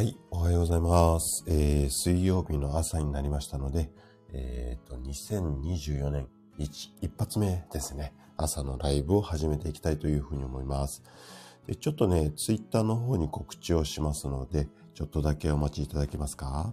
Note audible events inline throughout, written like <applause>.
はい、おはようございます。えー、水曜日の朝になりましたので、えっ、と、2024年1、一発目ですね。朝のライブを始めていきたいというふうに思います。でちょっとね、ツイッターの方に告知をしますので、ちょっとだけお待ちいただけますか？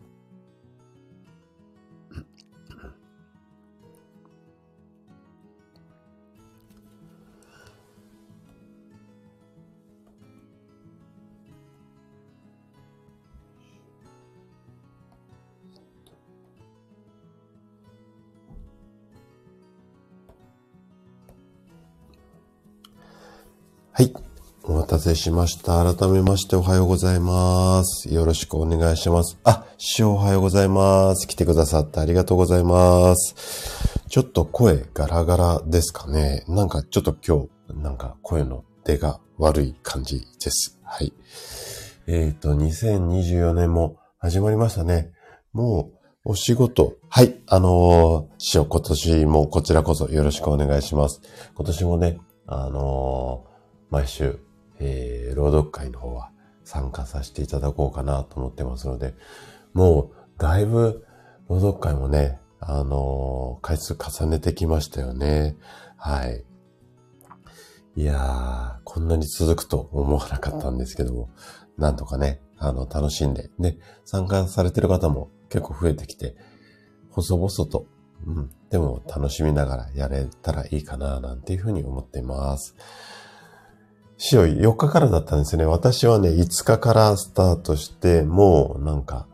しました。改めましておはようございます。よろしくお願いします。あ、師匠おはようございます。来てくださってありがとうございます。ちょっと声ガラガラですかね。なんかちょっと今日、なんか声の出が悪い感じです。はい。えっ、と、2024年も始まりましたね。もう、お仕事。はい。あのー、師匠今年もこちらこそよろしくお願いします。今年もね、あのー毎週、えー、朗読会の方は参加させていただこうかなと思ってますので、もう、だいぶ、朗読会もね、あのー回数重ねてきましたよね。はい。いやー、こんなに続くと思わなかったんですけども、なんとかね、あの、楽しんで、ね、参加されてる方も結構増えてきて、細々と、うん、でも楽しみながらやれたらいいかな、なんていうふうに思っています。しお4日からだったんですね。私はね、5日からスタートして、もうなんか、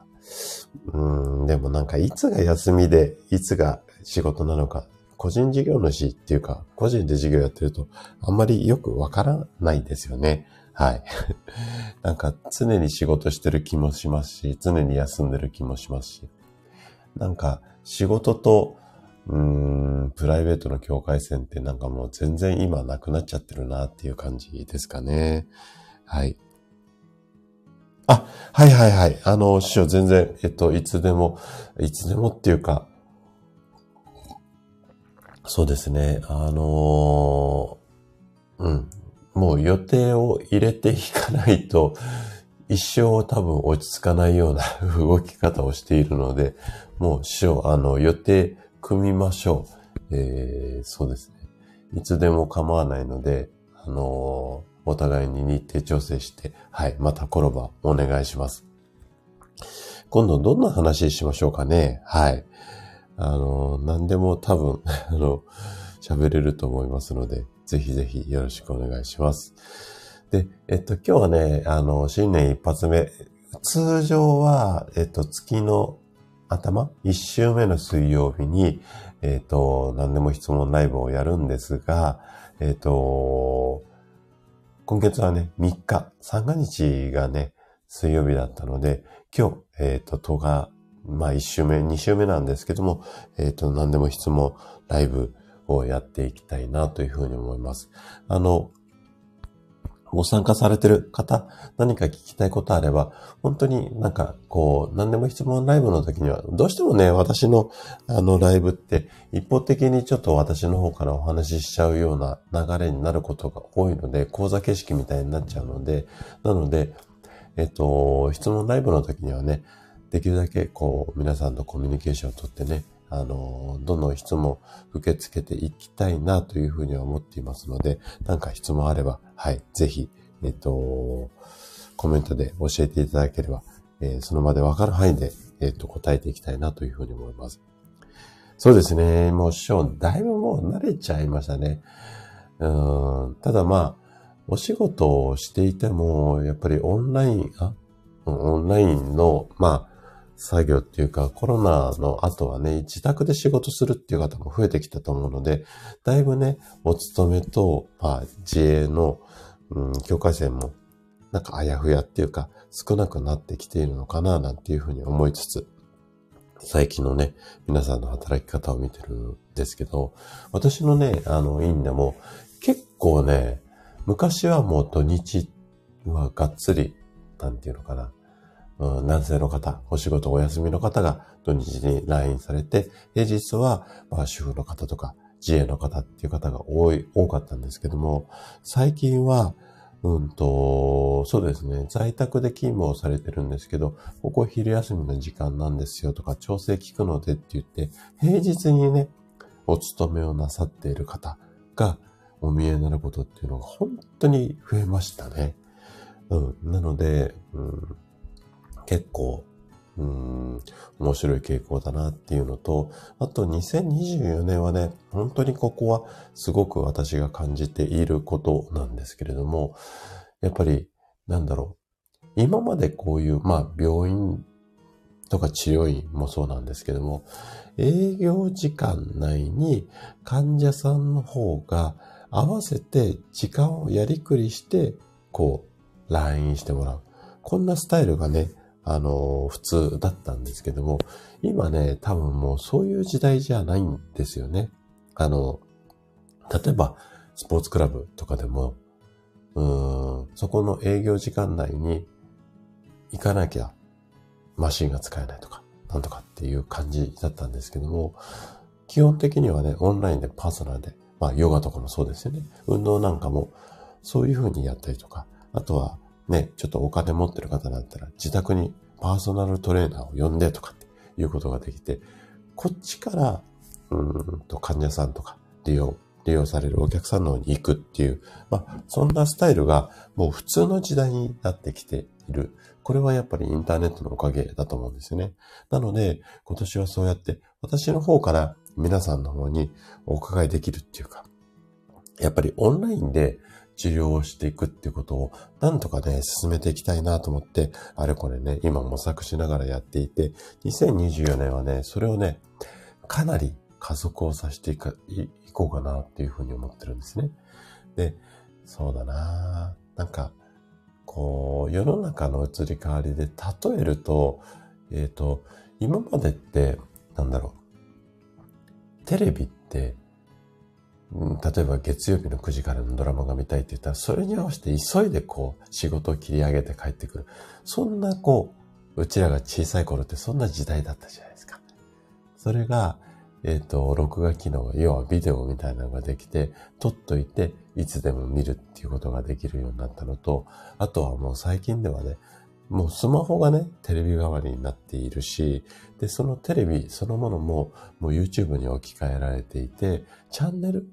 うん、でもなんかいつが休みで、いつが仕事なのか、個人事業主っていうか、個人で事業やってると、あんまりよくわからないですよね。はい。<laughs> なんか常に仕事してる気もしますし、常に休んでる気もしますし、なんか仕事と、うーん、プライベートの境界線ってなんかもう全然今なくなっちゃってるなっていう感じですかね。はい。あ、はいはいはい。あの、師匠全然、えっと、いつでも、いつでもっていうか、そうですね。あのーうん。もう予定を入れていかないと、一生多分落ち着かないような <laughs> 動き方をしているので、もう師匠、あの、予定組みましょう。えー、そうですね。いつでも構わないので、あのーお互いに日程調整して、はい、またコラボお願いします。今度どんな話しましょうかね。はい。あのー何でも多分、<laughs> あの、喋れると思いますので、ぜひぜひよろしくお願いします。で、えっと、今日はね、あの、新年一発目、通常は、えっと、月の頭、一週目の水曜日に、えっと、何でも質問ライブをやるんですが、えっと、今月はね、3日、三が日がね、水曜日だったので、今日、えっと、10日、まあ1週目、2週目なんですけども、えっと、何でも質問ライブをやっていきたいなというふうに思います。あの、ご参加されてる方、何か聞きたいことあれば、本当になんかこう、何でも質問ライブの時には、どうしてもね、私のあのライブって一方的にちょっと私の方からお話ししちゃうような流れになることが多いので、講座形式みたいになっちゃうので、なので、えっと、質問ライブの時にはね、できるだけこう、皆さんとコミュニケーションをとってね、あの、どの質問受け付けていきたいなというふうには思っていますので、なんか質問あれば、はい、ぜひ、えっと、コメントで教えていただければ、えーその場でわかる範囲で、えっと、答えていきたいなというふうに思います。そうですね。もう師匠、だいぶもう慣れちゃいましたね。うん、ただまあ、お仕事をしていても、やっぱりオンライン、あ、オンラインの、まあ、作業っていうか、コロナの後はね、自宅で仕事するっていう方も増えてきたと思うので、だいぶね、お勤めと、まあ、自営の、うん、境界線も、なんかあやふやっていうか、少なくなってきているのかな、なんていうふうに思いつつ、最近のね、皆さんの働き方を見てるんですけど、私のね、あの、院でも、結構ね、昔はもう土日はがっつり、なんていうのかな、うん、男性の方、お仕事お休みの方が土日に来院されて、平日は、まあ、主婦の方とか、自営の方っていう方が多い、多かったんですけども、最近は、うんと、そうですね。在宅で勤務をされてるんですけど、ここ昼休みの時間なんですよとか、調整聞くのでって言って、平日にね、お勤めをなさっている方がお見えになることっていうのが本当に増えましたね。うん。なので、うん、結構、うん、面白い傾向だなっていうのと、あと2024年はね、本当にここはすごく私が感じていることなんですけれども、やっぱり、なんだろう。今までこういう、まあ、病院とか治療院もそうなんですけども、営業時間内に患者さんの方が合わせて時間をやりくりして、こう、来院してもらう。こんなスタイルがね、あの、普通だったんですけども、今ね、多分もうそういう時代じゃないんですよね。あの、例えば、スポーツクラブとかでも、うん、そこの営業時間内に行かなきゃマシンが使えないとか、なんとかっていう感じだったんですけども、基本的にはね、オンラインでパーソナルで、まあ、ヨガとかもそうですよね。運動なんかも、そういう風にやったりとか、あとは、ね、ちょっとお金持ってる方だったら自宅にパーソナルトレーナーを呼んでとかっていうことができて、こっちから、うんと患者さんとか利用、利用されるお客さんの方に行くっていう、まあ、そんなスタイルがもう普通の時代になってきている。これはやっぱりインターネットのおかげだと思うんですよね。なので、今年はそうやって私の方から皆さんの方にお伺いできるっていうか、やっぱりオンラインで治療をしていくっていうことをなんとかね、進めていきたいなと思って、あれこれね、今模索しながらやっていて、2024年はね、それをね、かなり加速をさせていかいこうかなっていうふうに思ってるんですね。で、そうだななんか、こう、世の中の移り変わりで例えると、えっ、ー、と、今までって、なんだろう、テレビって、例えば月曜日の9時からのドラマが見たいって言ったら、それに合わせて急いでこう、仕事を切り上げて帰ってくる。そんなこう、うちらが小さい頃ってそんな時代だったじゃないですか。それが、えっ、ー、と、録画機能、要はビデオみたいなのができて、撮っといて、いつでも見るっていうことができるようになったのと、あとはもう最近ではね、もうスマホがね、テレビ代わりになっているし、で、そのテレビそのものも、もう YouTube に置き換えられていて、チャンネル、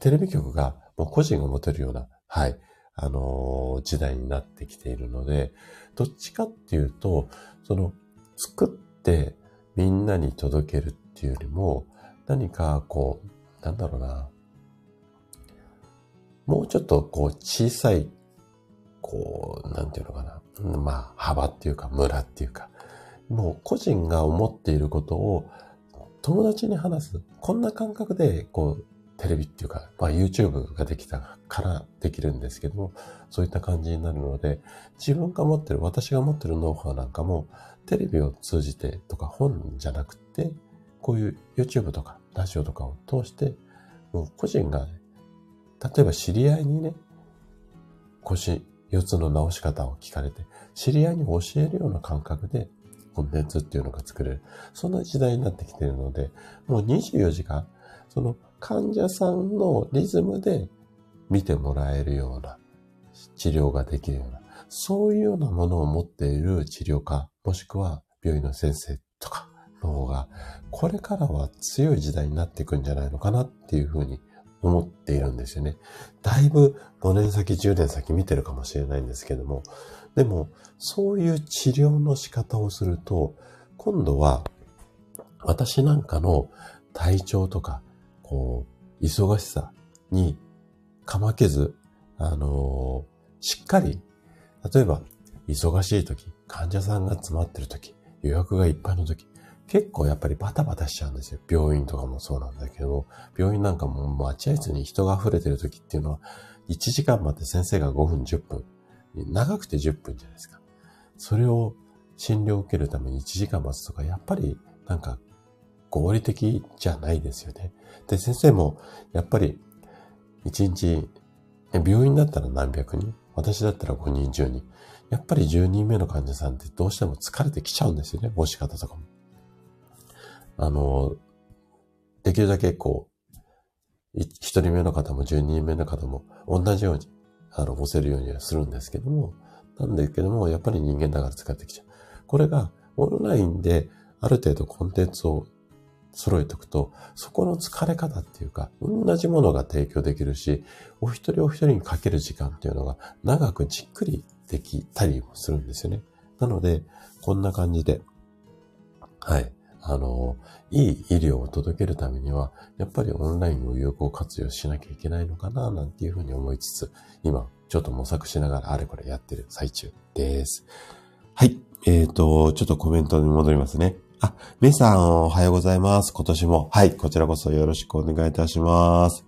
テレビ局がもう個人が持てるような、はい、あのー、時代になってきているので、どっちかっていうと、その、作ってみんなに届けるっていうよりも、何かこう、なんだろうな、もうちょっとこう小さい、こう、なんていうのかな、まあ幅っていうか村っていうか、もう個人が思っていることを友達に話す。こんな感覚で、こう、テレビっていうか、まあ YouTube ができたからできるんですけども、そういった感じになるので、自分が持ってる、私が持ってるノウハウなんかも、テレビを通じてとか本じゃなくて、こういう YouTube とかラジオとかを通して、もう個人が、ね、例えば知り合いにね、腰、四つの直し方を聞かれて、知り合いに教えるような感覚でコンテンツっていうのが作れる。そんな時代になってきているので、もう24時間、その患者さんのリズムで見てもらえるような治療ができるような、そういうようなものを持っている治療家、もしくは病院の先生とかの方が、これからは強い時代になっていくんじゃないのかなっていうふうに思っているんですよね。だいぶ5年先、10年先見てるかもしれないんですけども、でも、そういう治療の仕方をすると、今度は、私なんかの体調とか、こう、忙しさにかまけず、あのー、しっかり、例えば、忙しい時、患者さんが詰まってる時、予約がいっぱいの時、結構やっぱりバタバタしちゃうんですよ。病院とかもそうなんだけど、病院なんかも待合室に人が溢れてる時っていうのは、1時間待って先生が5分、10分。長くて10分じゃないですか。それを診療を受けるために1時間待つとか、やっぱりなんか合理的じゃないですよね。で、先生もやっぱり1日、病院だったら何百人？私だったら5人、10人。やっぱり10人目の患者さんってどうしても疲れてきちゃうんですよね。押し方とかも。あの、できるだけこう、一人目の方も十人目の方も同じようにあの、押せるようにはするんですけども、なんだけども、やっぱり人間だから使ってきちゃう。これが、オンラインである程度コンテンツを揃えておくと、そこの疲れ方っていうか、同じものが提供できるし、お一人お一人にかける時間っていうのが長くじっくりできたりもするんですよね。なので、こんな感じで、はい。あの、いい医療を届けるためには、やっぱりオンラインを有効活用しなきゃいけないのかな、なんていうふうに思いつつ、今、ちょっと模索しながらあれこれやってる最中です。はい。えっ、ー、と、ちょっとコメントに戻りますね。あ、メイさんおはようございます。今年も。はい、こちらこそよろしくお願いいたします。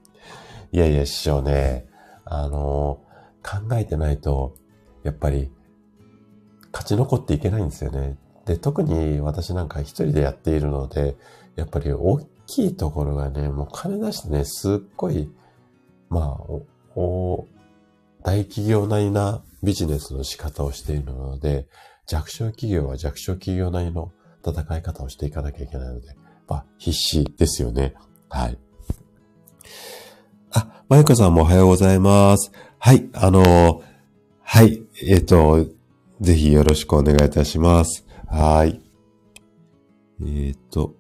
いやいや、師匠ね、あの、考えてないと、やっぱり、勝ち残っていけないんですよね。で、特に私なんか一人でやっているので、やっぱり大きいところがね、もう金出してね、すっごい、まあ、お、大企業なりなビジネスの仕方をしているので、弱小企業は弱小企業なりの戦い方をしていかなきゃいけないので、まあ、必死ですよね。はい。あ、まゆかさんもおはようございます。はい、あの、はい、えっ、ー、と、ぜひよろしくお願いいたします。はい。えっ、ー、と、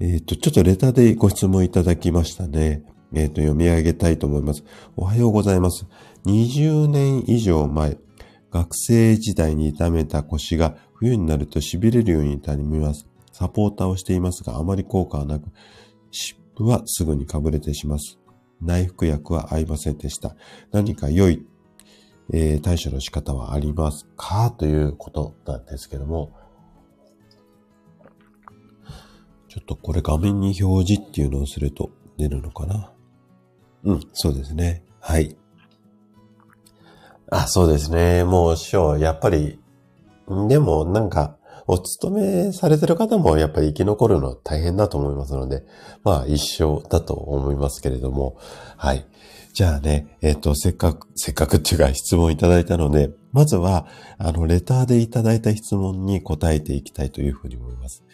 えっ、と、ちょっとレターでご質問いただきましたね。えっ、と、読み上げたいと思います。おはようございます。20年以上前、学生時代に痛めた腰が冬になると痺れるように痛みます。サポーターをしていますが、あまり効果はなく、湿布はすぐにかぶれてします。内服薬は合いませんでした。何か良い、えー、対処の仕方はありますか？ということなんですけども、ちょっとこれ画面に表示っていうのをすると出るのかな？うん、そうですね。はい。あ、そうですね。もう師匠、やっぱり、でもなんか、お勤めされてる方もやっぱり生き残るのは大変だと思いますので、まあ一緒だと思いますけれども、はい。じゃあね、えっ、ー、と、せっかく、せっかくっていうか質問いただいたので、まずは、あの、レターでいただいた質問に答えていきたいというふうに思います。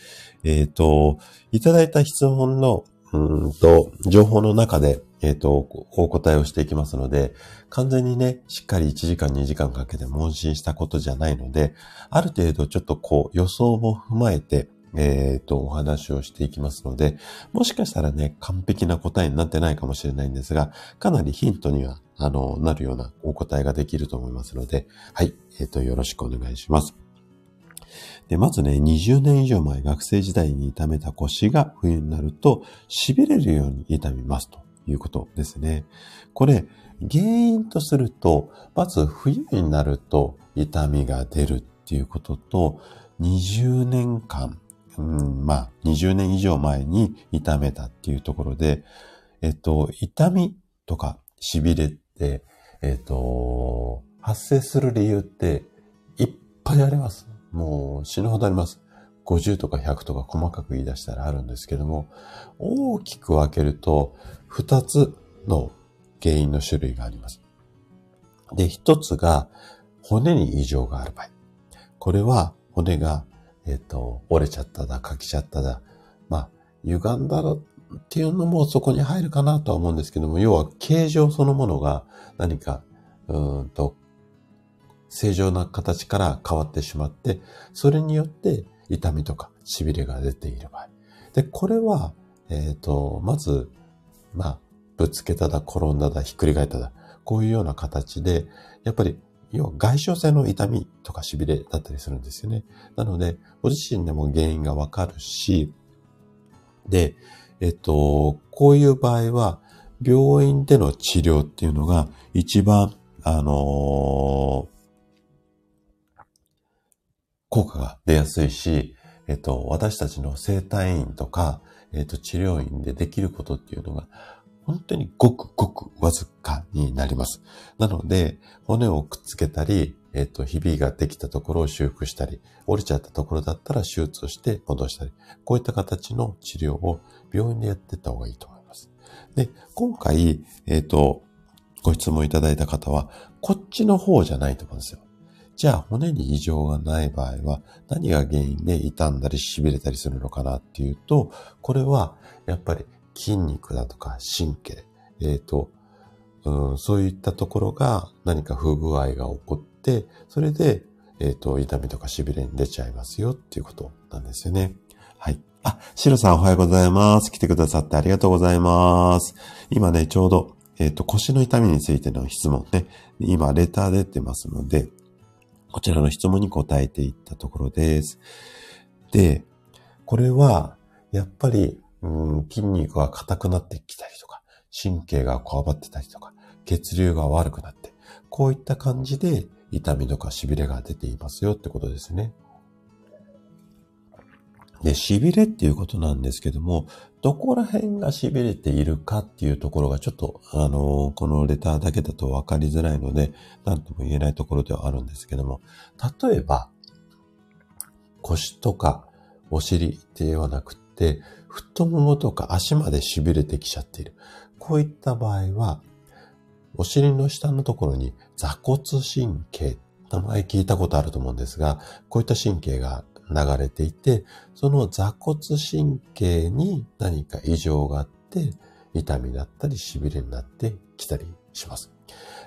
えっ、ー、と、いただいた質問の、うんと、情報の中で、えっ、ー、と、お答えをしていきますので、完全にね、しっかり1時間2時間かけて問診したことじゃないので、ある程度ちょっとこう予想も踏まえて、えっ、ー、と、お話をしていきますので、もしかしたらね、完璧な答えになってないかもしれないんですが、かなりヒントには、あの、なるようなお答えができると思いますので、はい、えっ、ー、と、よろしくお願いします。で、まずね、20年以上前、学生時代に痛めた腰が冬になると、痺れるように痛みますということですね。これ、原因とすると、まず冬になると痛みが出るっていうことと、20年間、うん、まあ、20年以上前に痛めたっていうところで、えっと、痛みとか痺れって、えっと、発生する理由っていっぱいあります。もう死ぬほどあります。50とか100とか細かく言い出したらあるんですけども、大きく分けると2つの原因の種類があります。で、一つが骨に異常がある場合。これは骨が、えっ、と、折れちゃっただ、欠きちゃっただ、まあ、歪んだらっていうのもそこに入るかなとは思うんですけども、要は形状そのものが何か、うんと、正常な形から変わってしまって、それによって痛みとか痺れが出ている場合。で、これは、えっ、ー、と、まず、まあ、ぶつけただ、転んだだ、ひっくり返っただ、こういうような形で、やっぱり、要は外傷性の痛みとか痺れだったりするんですよね。なので、ご自身でも原因がわかるし、で、えっと、こういう場合は、病院での治療っていうのが一番、あのー、効果が出やすいし、えっと、私たちの生体院とか、えっと、治療院でできることっていうのが本当にごくごくわずかになります。なので、骨をくっつけたり、えっ、と、ひびができたところを修復したり、折れちゃったところだったら手術をして戻したり、こういった形の治療を病院でやってった方がいいと思います。で、今回、えっ、と、ご質問いただいた方は、こっちの方じゃないと思うんですよ。じゃあ骨に異常がない場合は何が原因で傷んだり痺れたりするのかなっていうと、これはやっぱり筋肉だとか神経、えっ、ー、と、うん、そういったところが何か不具合が起こって、それで、えっ、ー、と、痛みとか痺れに出ちゃいますよっていうことなんですよね。はい。あ、シロさんおはようございます。来てくださってありがとうございます。今ね、ちょうど、えっ、ー、と、腰の痛みについての質問ね、今、レター出てますので、こちらの質問に答えていったところです。で、これは、やっぱり、うん、筋肉が硬くなってきたりとか、神経がこわばってたりとか、血流が悪くなって、こういった感じで痛みとか痺れが出ていますよってことですね。で、痺れっていうことなんですけども、どこら辺が痺れているかっていうところがちょっと、あの、このレターだけだと分かりづらいので、何とも言えないところではあるんですけども、例えば、腰とかお尻ではなくて、太ももとか足まで痺れてきちゃっている。こういった場合は、お尻の下のところに座骨神経、名前聞いたことあると思うんですが、こういった神経が流れていて、その座骨神経に何か異常があって、痛みだったり痺れになってきたりします。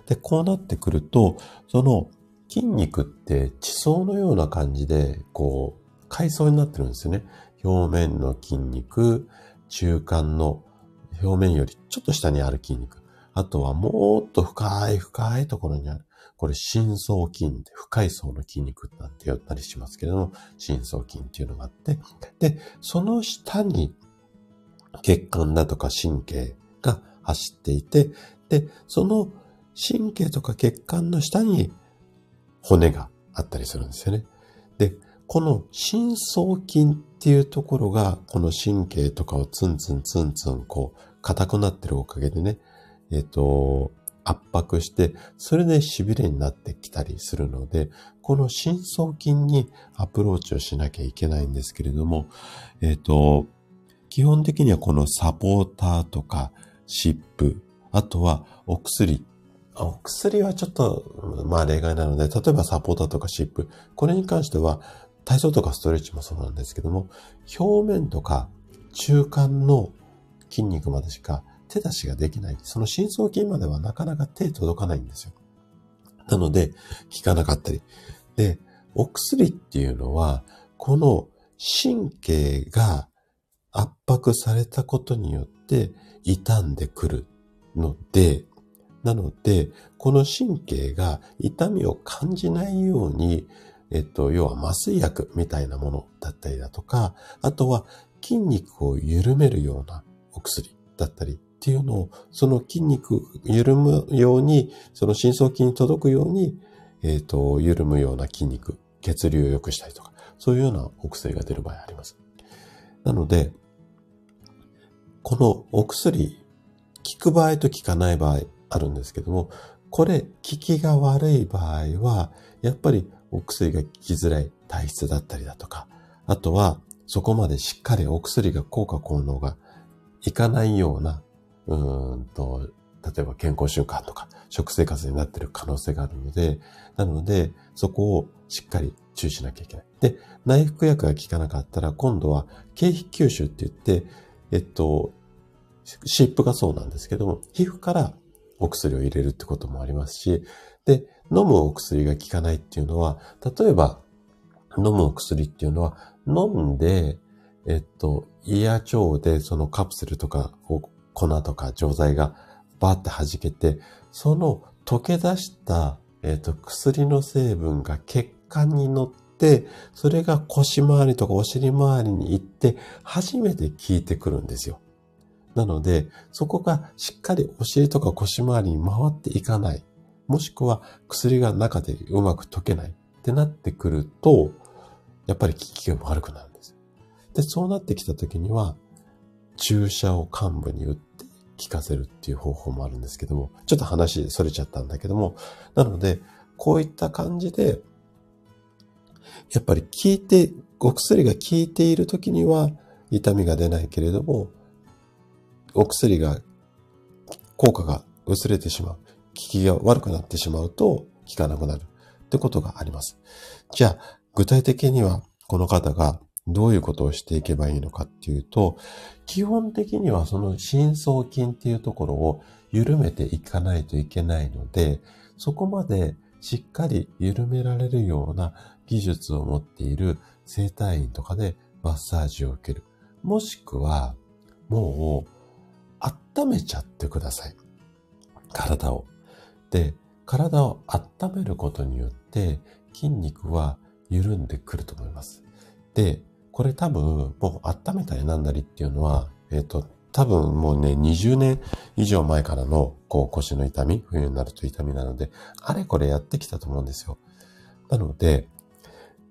で、こうなってくると、その筋肉って地層のような感じで、こう、階層になってるんですよね。表面の筋肉、中間の表面よりちょっと下にある筋肉。あとはもっと深い深いところにある。これ深層筋で深い層の筋肉なんて言ったりしますけれども、深層筋っていうのがあって、で、その下に血管だとか神経が走っていて、で、その神経とか血管の下に骨があったりするんですよね。で、この深層筋っていうところが、この神経とかをツンツンツンツンこう、硬くなってるおかげでね、えっ、ー、と、圧迫して、それで痺れになってきたりするので、この深層筋にアプローチをしなきゃいけないんですけれども、えっ、ー、と、基本的にはこのサポーターとか湿布、あとはお薬。お薬はちょっと、まあ例外なので、例えばサポーターとか湿布。これに関しては、体操とかストレッチもそうなんですけども、表面とか中間の筋肉までしか手出しができない。その深層筋まではなかなか手届かないんですよ。なので、効かなかったり。で、お薬っていうのは、この神経が圧迫されたことによって傷んでくるので、なので、この神経が痛みを感じないように、えっと、要は麻酔薬みたいなものだったりだとか、あとは筋肉を緩めるようなお薬だったりっていうのを、その筋肉緩むように、その深層筋に届くように、えっ、ー、と、緩むような筋肉、血流を良くしたりとか、そういうようなお薬が出る場合あります。なので、このお薬、効く場合と効かない場合あるんですけども、これ、効きが悪い場合は、やっぱりお薬が効きづらい体質だったりだとか、あとは、そこまでしっかりお薬が効果効能がいかないようなうんと、例えば健康習慣とか食生活になっている可能性があるので、なので、そこをしっかり注意しなきゃいけない。で、内服薬が効かなかったら、今度は経皮吸収って言って、えっと、湿布がそうなんですけども、皮膚からお薬を入れるってこともありますし、で、飲むお薬が効かないっていうのは、例えば、飲むお薬っていうのは、飲んで、えっと、胃や腸でそのカプセルとかを粉とか錠剤がバーって弾けて、その溶け出した、えっ、ー、と、薬の成分が血管に乗って、それが腰回りとかお尻回りに行って、初めて効いてくるんですよ。なので、そこがしっかりお尻とか腰回りに回っていかない。もしくは薬が中でうまく溶けないってなってくると、やっぱり効きが悪くなるんです。で、そうなってきた時には、注射を患部に打って、聞かせるっていう方法もあるんですけども、ちょっと話それちゃったんだけども、なので、こういった感じで、やっぱり効いて、お薬が効いている時には痛みが出ないけれども、お薬が効果が薄れてしまう。効きが悪くなってしまうと効かなくなるってことがあります。じゃあ、具体的にはこの方がどういうことをしていけばいいのかっていうと、基本的にはその深層筋っていうところを緩めていかないといけないので、そこまでしっかり緩められるような技術を持っている整体院とかでマッサージを受ける。もしくは、もう、温めちゃってください。体を。で、体を温めることによって筋肉は緩んでくると思います。で、これ多分、もう温めたりなんだりっていうのは、えっ、ー、と、多分もうね、20年以上前からの、こう、腰の痛み、冬になると痛みなので、あれこれやってきたと思うんですよ。なので、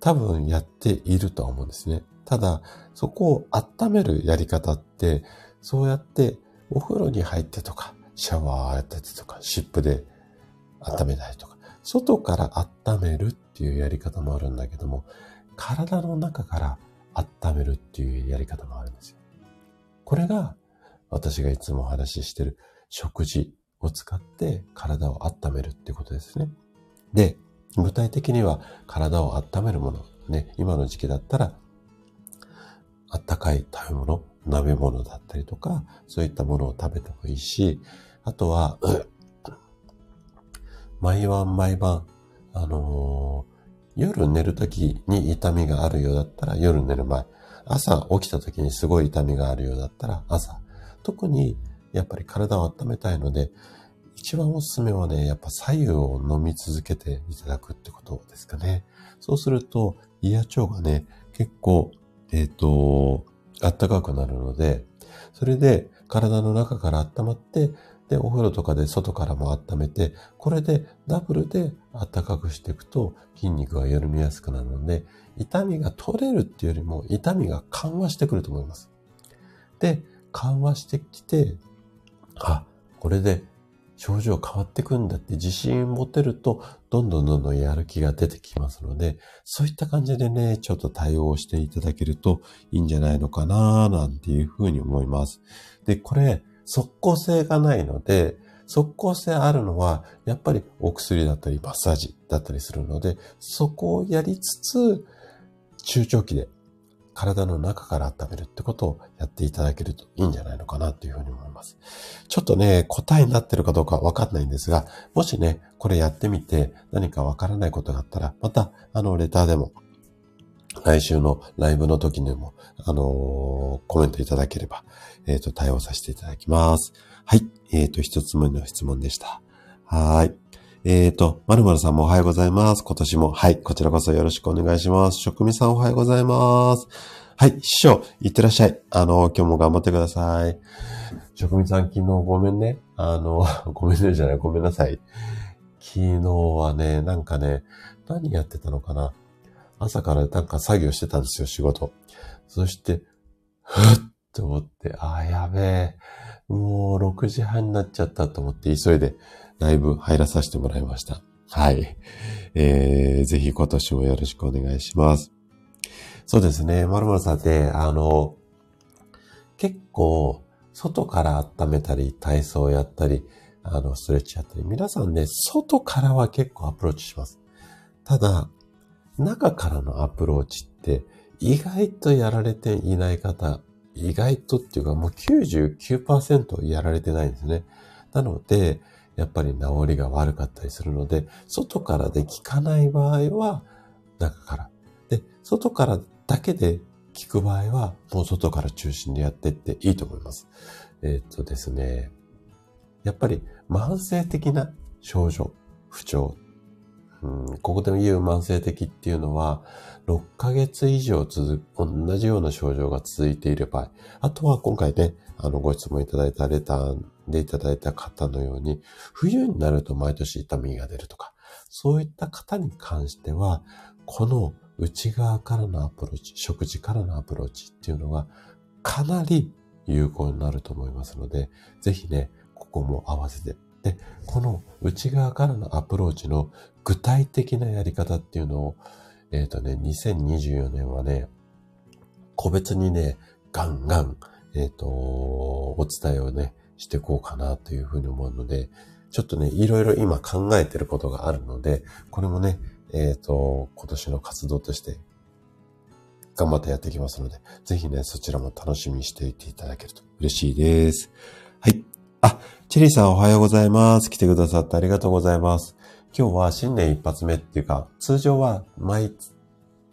多分やっているとは思うんですね。ただ、そこを温めるやり方って、そうやってお風呂に入ってとか、シャワーやってとか、湿布で温めたりとか、外から温めるっていうやり方もあるんだけども、体の中から温めるっていうやり方もあるんですよ。これが私がいつもお話ししてる食事を使って体を温めるってことですね。で、具体的には体を温めるもの。ね、今の時期だったら、あったかい食べ物、鍋物だったりとか、そういったものを食べてもいいし、あとは、<clears throat> 毎晩毎晩、あのー、夜寝るときに痛みがあるようだったら夜寝る前、朝起きたときにすごい痛みがあるようだったら朝、特にやっぱり体を温めたいので、一番おすすめはね、やっぱ左右を飲み続けていただくってことですかね。そうすると、胃や腸がね、結構、えっ、ー、と、暖かくなるので、それで体の中から温まって、で、お風呂とかで外からも温めて、これでダブルで暖かくしていくと筋肉が緩みやすくなるので、痛みが取れるっていうよりも痛みが緩和してくると思います。で、緩和してきて、あ、これで症状変わってくんだって自信持てると、どんどんどんどんやる気が出てきますので、そういった感じでね、ちょっと対応していただけるといいんじゃないのかななんていうふうに思います。で、これ、即効性がないので、即効性あるのは、やっぱりお薬だったり、マッサージだったりするので、そこをやりつつ、中長期で体の中から温めるってことをやっていただけるといいんじゃないのかなというふうに思います。ちょっとね、答えになってるかどうかわかんないんですが、もしね、これやってみて何かわからないことがあったら、また、あの、レターでも、来週のライブの時にも、あのー、コメントいただければ、えっ、ー、と、対応させていただきます。はい。えっ、ー、と、一つ目の質問でした。はい。えっ、ー、と、まるまるさんもおはようございます。今年も、はい、こちらこそよろしくお願いします。職味さんおはようございます。はい、師匠、いってらっしゃい。あの、今日も頑張ってください。職味さん、昨日ごめんね。あの、<laughs> ごめんねじゃない、ごめんなさい。昨日はね、なんかね、何やってたのかな。朝からなんか作業してたんですよ、仕事。そして、ふっと思って、ああ、やべえ。もう6時半になっちゃったと思って急いでライブ入らさせてもらいました。はい。えー、ぜひ今年もよろしくお願いします。そうですね。まるまるさんって、あの、結構、外から温めたり、体操やったり、あの、ストレッチやったり、皆さんね、外からは結構アプローチします。ただ、中からのアプローチって、意外とやられていない方、意外とっていうかもう99%やられてないんですね。なので、やっぱり治りが悪かったりするので、外からで効かない場合は、中から。で、外からだけで効く場合は、もう外から中心でやってっていいと思います。えー、っとですね、やっぱり慢性的な症状、不調、ここでも言う慢性的っていうのは、6ヶ月以上続く、同じような症状が続いている場合、あとは今回ね、あの、ご質問いただいたレターでいただいた方のように、冬になると毎年痛みが出るとか、そういった方に関しては、この内側からのアプローチ、食事からのアプローチっていうのがかなり有効になると思いますので、ぜひね、ここも合わせて。で、この内側からのアプローチの具体的なやり方っていうのを、えっ、ー、とね、2024年はね、個別にね、ガンガン、えっ、ー、と、お伝えをね、していこうかなというふうに思うので、ちょっとね、いろいろ今考えてることがあるので、これもね、えっ、ー、と、今年の活動として頑張ってやっていきますので、ぜひね、そちらも楽しみにしていていただけると嬉しいです。はい。あ、チェリーさんおはようございます。来てくださってありがとうございます。今日は新年一発目っていうか、通常は毎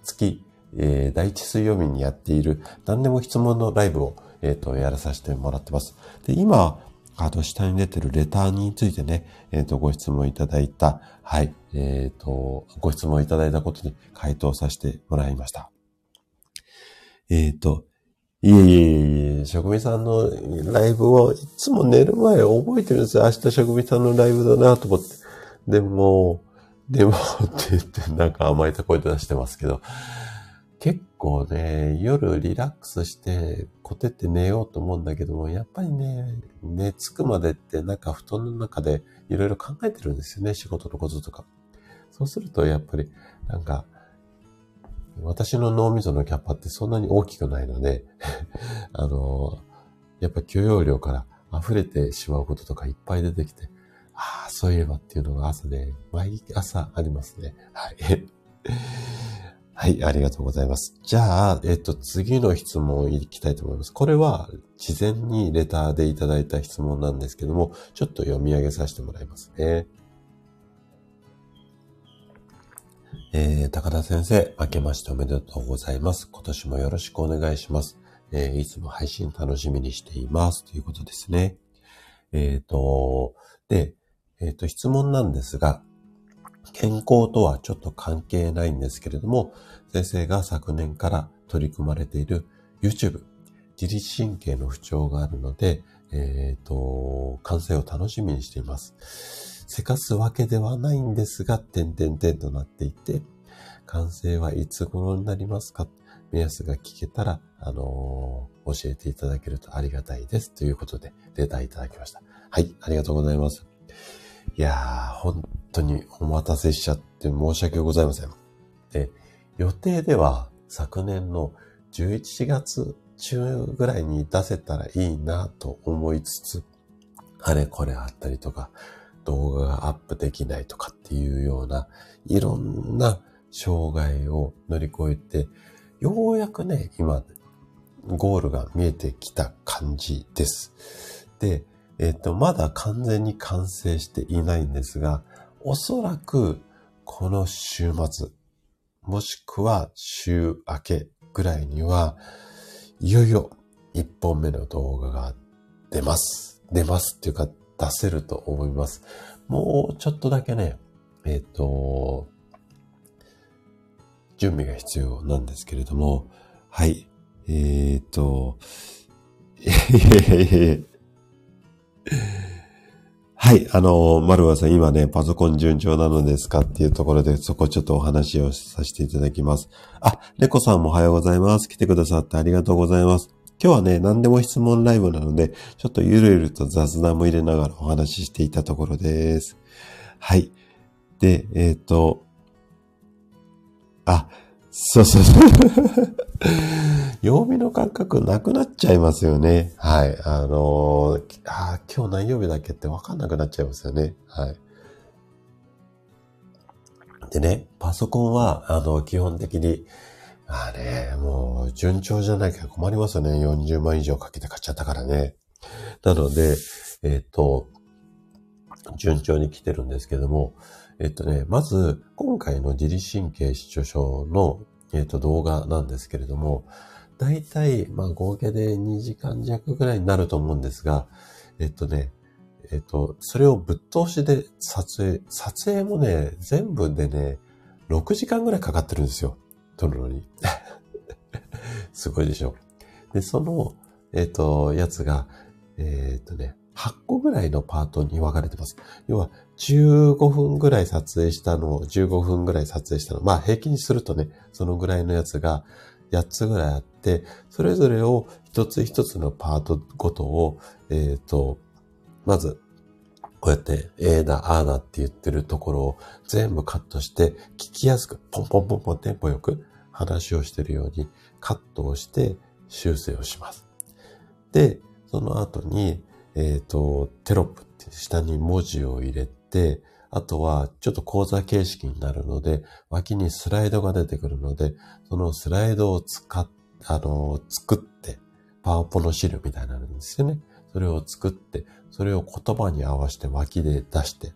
月、えー、第一水曜日にやっている何でも質問のライブを、えっ、ー、と、やらさせてもらってます。で、今、あと下に出てるレターについてね、えっ、ー、と、ご質問いただいた、はい、えっ、と、ご質問いただいたことに回答させてもらいました。えっ、と、いえいえいえ、職人さんのライブをいつも寝る前覚えてるんですよ。明日職人さんのライブだなと思って。でも、でもって言ってなんか甘えた声で出してますけど、結構ね、夜リラックスして、こてって寝ようと思うんだけども、やっぱりね、寝つくまでってなんか布団の中でいろいろ考えてるんですよね、仕事のこととか。そうするとやっぱり、なんか、私の脳みそのキャパってそんなに大きくないので <laughs> あの、やっぱ許容量から溢れてしまうこととかいっぱい出てきて、ああ、そういえばっていうのが朝で、毎朝ありますね。はい。<laughs> はい、ありがとうございます。じゃあ、えっと、次の質問いきたいと思います。これは、事前にレターでいただいた質問なんですけども、ちょっと読み上げさせてもらいますね。えー、高田先生、明けましておめでとうございます。今年もよろしくお願いします。えー、いつも配信楽しみにしています。ということですね。えっ、ー、と、で、えっ、ー、と、質問なんですが、健康とはちょっと関係ないんですけれども、先生が昨年から取り組まれている YouTube、自律神経の不調があるので、えっ、ー、と、完成を楽しみにしています。せかすわけではないんですが、点々点となっていて、完成はいつ頃になりますか？目安が聞けたら、あのー、教えていただけるとありがたいです。ということで、データいただきました。はい、ありがとうございます。いやー、本当にお待たせしちゃって申し訳ございません。で、予定では昨年の11月中ぐらいに出せたらいいなと思いつつ、あれこれあったりとか、動画がアップできないとかっていうような、いろんな障害を乗り越えて、ようやくね、今、ゴールが見えてきた感じです。で、えっ、と、まだ完全に完成していないんですが、おそらくこの週末、もしくは週明けぐらいには、いよいよ一本目の動画が出ます。出ますっていうか出せると思います。もうちょっとだけね、えっ、と、準備が必要なんですけれども、はい。えっ、と、いやいやいやはい。あの、丸和さん、今ね、パソコン順調なのですかっていうところで、そこちょっとお話をさせていただきます。あ、猫さんもおはようございます。来てくださってありがとうございます。今日はね、何でも質問ライブなので、ちょっとゆるゆると雑談も入れながらお話ししていたところです。はい。で、えっ、ー、と、あ、そうそうそう。<laughs> 曜日の感覚なくなっちゃいますよね。はい。あのー、あ今日何曜日だっけってわかんなくなっちゃいますよね。はい。でね、パソコンは、あの、基本的に、まあね、もう、順調じゃなきゃ困りますよね。40万以上かけて買っちゃったからね。なので、えっ、ー、と、順調に来てるんですけども、えっとね、まず、今回の自律神経失調症の、えっと、動画なんですけれども、だいたい、まあ、合計で2時間弱ぐらいになると思うんですが、えっとね、えっと、それをぶっ通しで撮影、撮影もね、全部でね、6時間ぐらいかかってるんですよ。撮るのに。<laughs> すごいでしょ。で、その、えっと、やつが、えっとね、8個ぐらいのパートに分かれてます。要は、15分ぐらい撮影したのを、15分ぐらい撮影したの。まあ、平均するとね、そのぐらいのやつが8つぐらいあって、それぞれを一つ一つのパートごとを、えっ、ー、と、まず、こうやって、えーだ、あーだって言ってるところを全部カットして、聞きやすく、ポンポンポンポンテンポよく話をしてるようにカットをして修正をします。で、その後に、えっ、ー、と、テロップって下に文字を入れて、あとはちょっと講座形式になるので、脇にスライドが出てくるので、そのスライドを使っ、あの、作って、パワポの資料みたいになるんですよね。それを作って、それを言葉に合わせて脇で出して、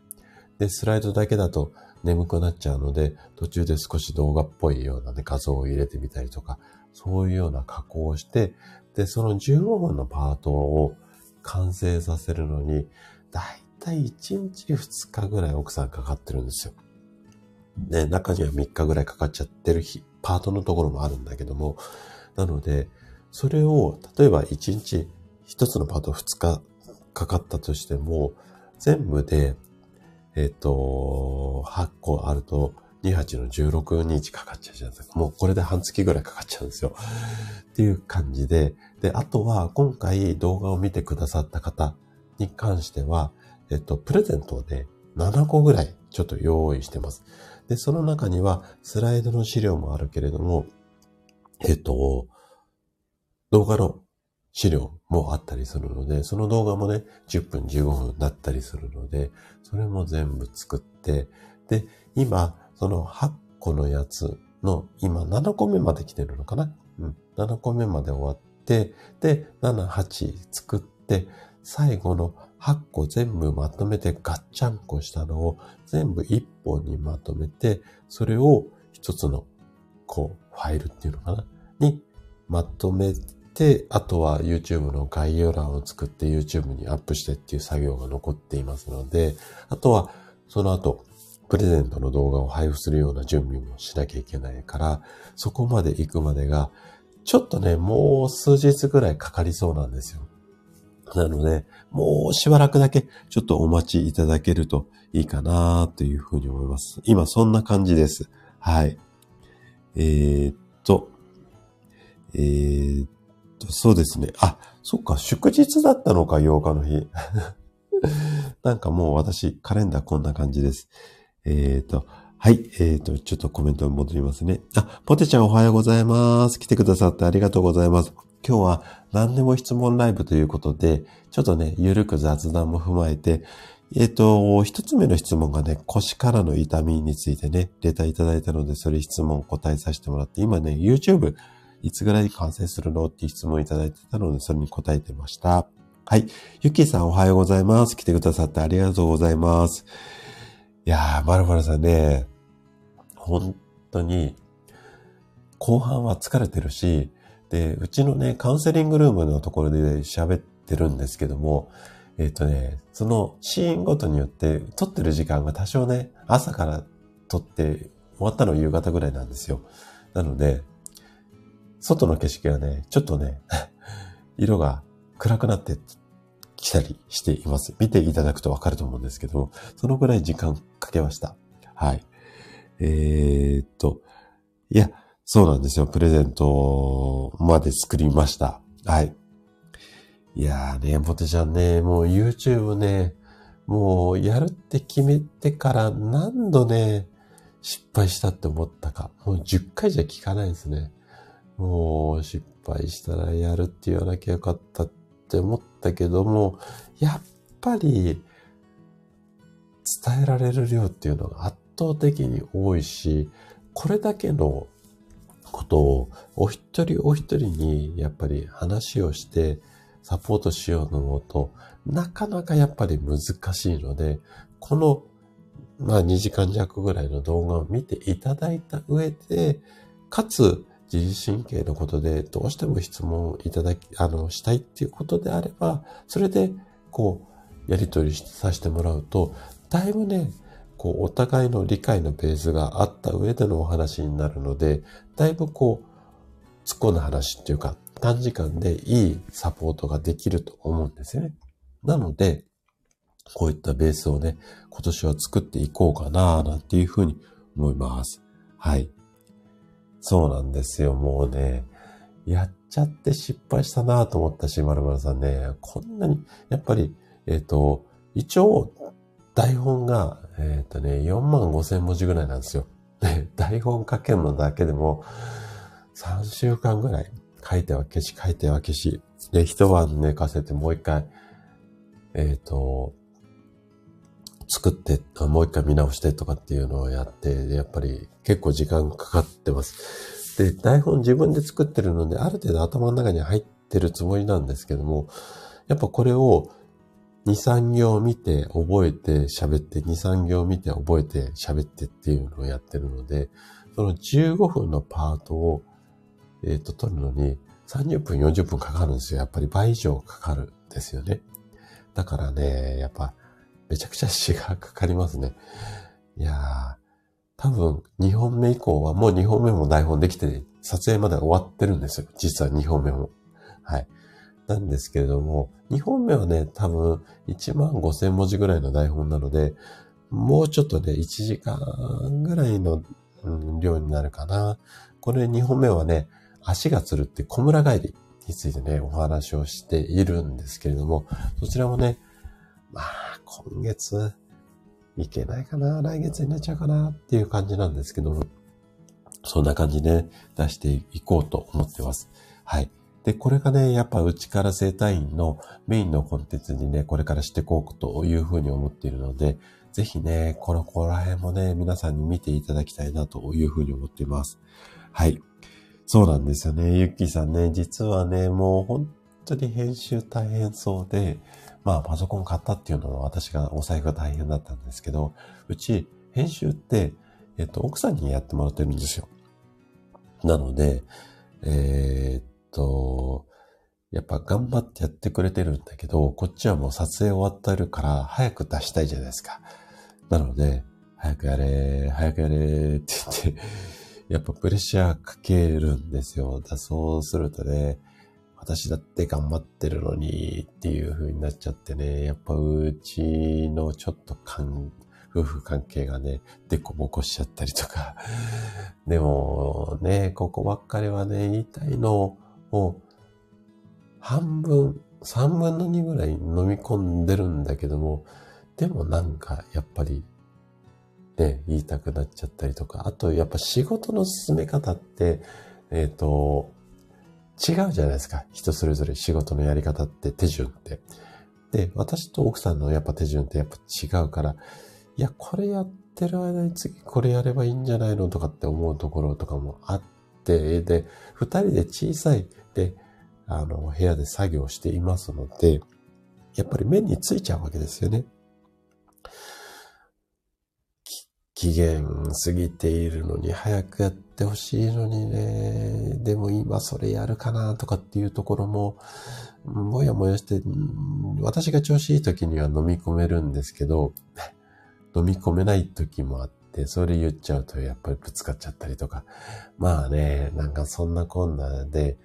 で、スライドだけだと眠くなっちゃうので、途中で少し動画っぽいようなね、画像を入れてみたりとか、そういうような加工をして、で、その15分のパートを完成させるのに、だいたい1日2日ぐらい奥さんかかってるんですよ。で、中には3日ぐらいかかっちゃってる日、パートのところもあるんだけども、なので、それを、例えば1日1つのパート2日かかったとしても、全部で、えっ、と、8個あると、28の16日かかっちゃうじゃないですか。もうこれで半月ぐらいかかっちゃうんですよ。っていう感じで、で、あとは今回動画を見てくださった方に関しては、えっと、プレゼントをね、7個ぐらいちょっと用意してます。で、その中にはスライドの資料もあるけれども、えっと、動画の資料もあったりするので、その動画もね、10分15分だったりするので、それも全部作って、で、今、その8個のやつの、今7個目まで来てるのかな？うん。7個目まで終わってて、で、7、8作って、最後の8個全部まとめてガッチャンコしたのを全部1本にまとめて、それを一つの、こう、ファイルっていうのかな？にまとめて、あとは YouTube の概要欄を作って YouTube にアップしてっていう作業が残っていますので、あとはその後、プレゼントの動画を配布するような準備もしなきゃいけないから、そこまで行くまでが、ちょっとね、もう数日ぐらいかかりそうなんですよ。なので、もうしばらくだけちょっとお待ちいただけるといいかなというふうに思います。今そんな感じです。はい。えー、っと、えー、っと、そうですね。あ、そっか、祝日だったのか、8日の日。<laughs> なんかもう私、カレンダーこんな感じです。えっ、と、はい。えっ、と、ちょっとコメントに戻りますね。あ、ポテちゃんおはようございます。来てくださってありがとうございます。今日は何でも質問ライブということで、ちょっとね、ゆるく雑談も踏まえて、えっ、と、一つ目の質問がね、腰からの痛みについてね、レターいただいたので、それ質問を答えさせてもらって、今ね、YouTube いつぐらい完成するのっていう質問いただいてたので、それに答えてました。はい。ゆきさんおはようございます。来てくださってありがとうございます。いやー、まるまるさんね、本当に、後半は疲れてるし、で、うちのね、カウンセリングルームのところで喋ってるんですけども、えっ、とね、そのシーンごとによって撮ってる時間が多少ね、朝から撮って終わったの夕方ぐらいなんですよ。なので、外の景色がね、ちょっとね、<laughs> 色が暗くなってきたりしています。見ていただくとわかると思うんですけども、そのぐらい時間かけました。はい。えー、っと、いや、そうなんですよ。プレゼントまで作りました。はい。いやーね、ポテちゃんね、もう YouTube ね、もうやるって決めてから何度ね、失敗したって思ったか。もう10回じゃ効かないですね。もう失敗したらやるって言わなきゃよかったってって思ったけども、やっぱり伝えられる量っていうのが圧倒的に多いし、これだけのことをお一人お一人にやっぱり話をしてサポートしようと思うと、なかなかやっぱり難しいので、このまあ2時間弱ぐらいの動画を見ていただいた上で、かつ自律神経のことでどうしても質問いただき、あの、したいっていうことであれば、それで、こう、やり取りさせてもらうと、だいぶね、こう、お互いの理解のベースがあった上でのお話になるので、だいぶこう、突っ込んだ話っていうか、短時間でいいサポートができると思うんですよね。なので、こういったベースをね、今年は作っていこうかな、なんていうふうに思います。はい。そうなんですよ。もうね、やっちゃって失敗したなと思ったし、まるまるさんね、こんなに、やっぱり、えっ、ー、と、一応、台本が、えっ、ー、とね、4万5千文字ぐらいなんですよ。で、台本書けるのだけでも、3週間ぐらい書いては消し、書いては消し。で、一晩寝かせてもう一回、えっ、ー、と、作って、もう一回見直してとかっていうのをやって、やっぱり結構時間かかってます。で、台本自分で作ってるので、ある程度頭の中に入ってるつもりなんですけども、やっぱこれを2、3行見て覚えて喋って、2、3行見て覚えて喋ってっていうのをやってるので、その15分のパートを、えっ、ー、と、取るのに30分、40分かかるんですよ。やっぱり倍以上かかるんですよね。だからね、やっぱ、めちゃくちゃ死がかかりますね。いやー、多分2本目以降はもう2本目も台本できて、撮影まで終わってるんですよ。実は2本目も。はい。なんですけれども、2本目はね、多分1万5千文字ぐらいの台本なので、もうちょっとね、1時間ぐらいの、量になるかな。これ2本目はね、足がつるって小村帰りについてね、お話をしているんですけれども、そちらもね、まあ、今月、いけないかな来月になっちゃうかなっていう感じなんですけど、そんな感じで出していこうと思ってます。はい。で、これがね、やっぱうちから生体院のメインのコンテンツにね、これからしていこうというふうに思っているので、ぜひね、このこら辺もね、皆さんに見ていただきたいなというふうに思っています。はい。そうなんですよね。ゆっきーさんね、実はね、もう本当に編集大変そうで、まあパソコン買ったっていうのは私がお財布が大変だったんですけど、うち編集って、えっと、奥さんにやってもらってるんですよ。なので、えー、っと、やっぱ頑張ってやってくれてるんだけど、こっちはもう撮影終わってるから早く出したいじゃないですか。なので、早くやれ、早くやれって言ってやっぱプレッシャーかけるんですよ。だそうするとね、私だって頑張ってるのにっていう風になっちゃってね、やっぱうちのちょっと感、夫婦関係がね、デコボコしちゃったりとか。<laughs> でもね、ここばっかりはね、言いたいのを半分、三分の二ぐらい飲み込んでるんだけども、でもなんかやっぱりね、言いたくなっちゃったりとか、あとやっぱ仕事の進め方って、えっ、ー、と、違うじゃないですか。人それぞれ仕事のやり方って手順って。で、私と奥さんのやっぱ手順ってやっぱ違うから、いや、これやってる間に次これやればいいんじゃないのとかって思うところとかもあって、で、二人で小さいで、あの、部屋で作業していますので、やっぱり目についちゃうわけですよね。期限過ぎているのに早くやってほしいのにね、でも今それやるかなとかっていうところも、もやもやして、私が調子いい時には飲み込めるんですけど、飲み込めない時もあって、それ言っちゃうとやっぱりぶつかっちゃったりとか。まあね、なんかそんなこんなで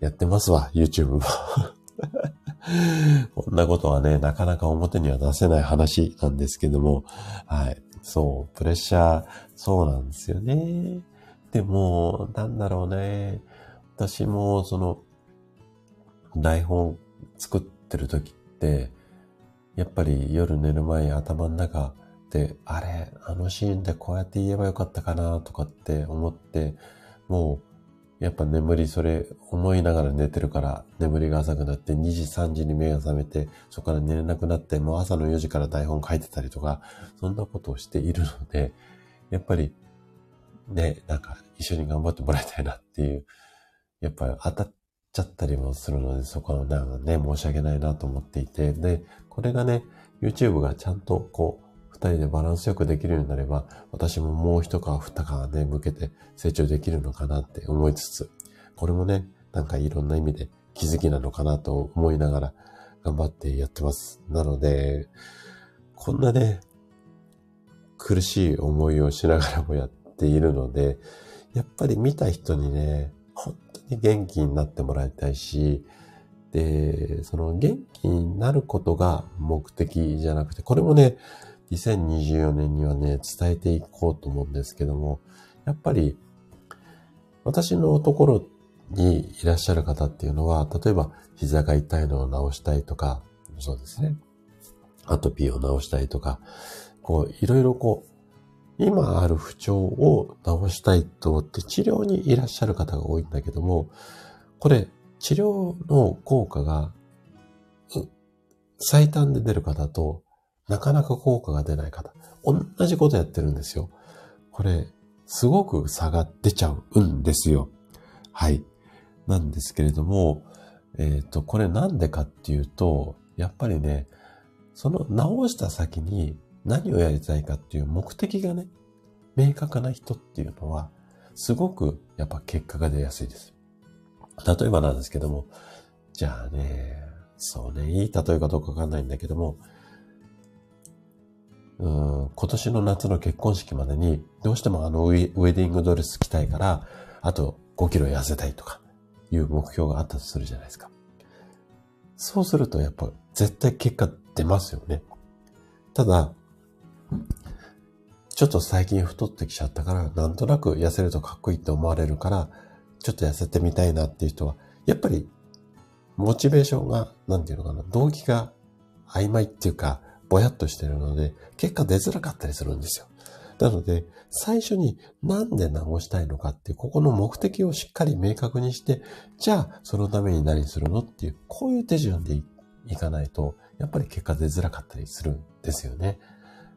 やってますわ、YouTube も。<laughs> こんなことはね、なかなか表には出せない話なんですけども、はい。そう、プレッシャー、そうなんですよね。でも、なんだろうね。私も、その、台本作ってる時って、やっぱり夜寝る前頭の中で、あれ、あのシーンでこうやって言えばよかったかなとかって思って、もうやっぱ眠り、それ思いながら寝てるから眠りが浅くなって2時3時に目が覚めてそこから寝れなくなってもう朝の4時から台本書いてたりとかそんなことをしているのでやっぱりね、なんか一緒に頑張ってもらいたいなっていうやっぱり当たっちゃったりもするのでそこはなんかね、申し訳ないなと思っていて。で、これがね、YouTube がちゃんとこう二人でバランスよくできるようになれば、私ももう一皮二皮ね、向けて成長できるのかなって思いつつ、これもね、なんかいろんな意味で気づきなのかなと思いながら頑張ってやってます。なので、こんなね、苦しい思いをしながらもやっているので、やっぱり見た人にね、本当に元気になってもらいたいし、で、その元気になることが目的じゃなくて、これもね、2024年にはね、伝えていこうと思うんですけども、やっぱり、私のところにいらっしゃる方っていうのは、例えば膝が痛いのを治したいとか、そうですね。アトピーを治したいとか、こう、いろいろこう、今ある不調を治したいと思って治療にいらっしゃる方が多いんだけども、これ、治療の効果が、最短で出る方と、なかなか効果が出ない方、同じことやってるんですよ。これ、すごく差が出ちゃうんですよ。はい。なんですけれども、えっ、と、これなんでかっていうと、やっぱりね、その直した先に何をやりたいかっていう目的がね、明確な人っていうのは、すごくやっぱ結果が出やすいです。例えばなんですけども、じゃあね、そうね、いい例えかどうかわかんないんだけども、うん今年の夏の結婚式までに、どうしてもあのウェディングドレス着たいから、あと5キロ痩せたいとかいう目標があったとするじゃないですか。そうするとやっぱ絶対結果出ますよね。ただ、ちょっと最近太ってきちゃったから、なんとなく痩せるとかっこいいって思われるから、ちょっと痩せてみたいなっていう人は、やっぱり、モチベーションが、なんていうのかな、動機が曖昧っていうか、ぼやっとしてるので、結果出づらかったりするんですよ。なので、最初になんで直したいのかっていう、ここの目的をしっかり明確にして、じゃあ、そのために何するのっていう、こういう手順でいかないと、やっぱり結果出づらかったりするんですよね。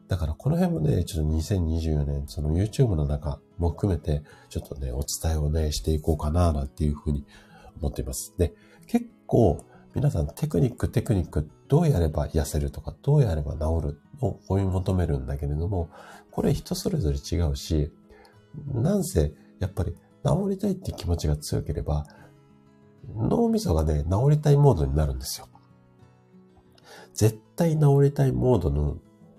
だからこの辺もね、ちょっと2024年、その YouTube の中も含めて、ちょっとね、お伝えをね、していこうかな、なんていうふうに思っています。で、結構、皆さんテクニック、テクニック、どうやれば痩せるとか、どうやれば治るを追い求めるんだけれども、これ人それぞれ違うし、なんせ、やっぱり治りたいって気持ちが強ければ、脳みそがね、治りたいモードになるんですよ。絶対治りたいモードの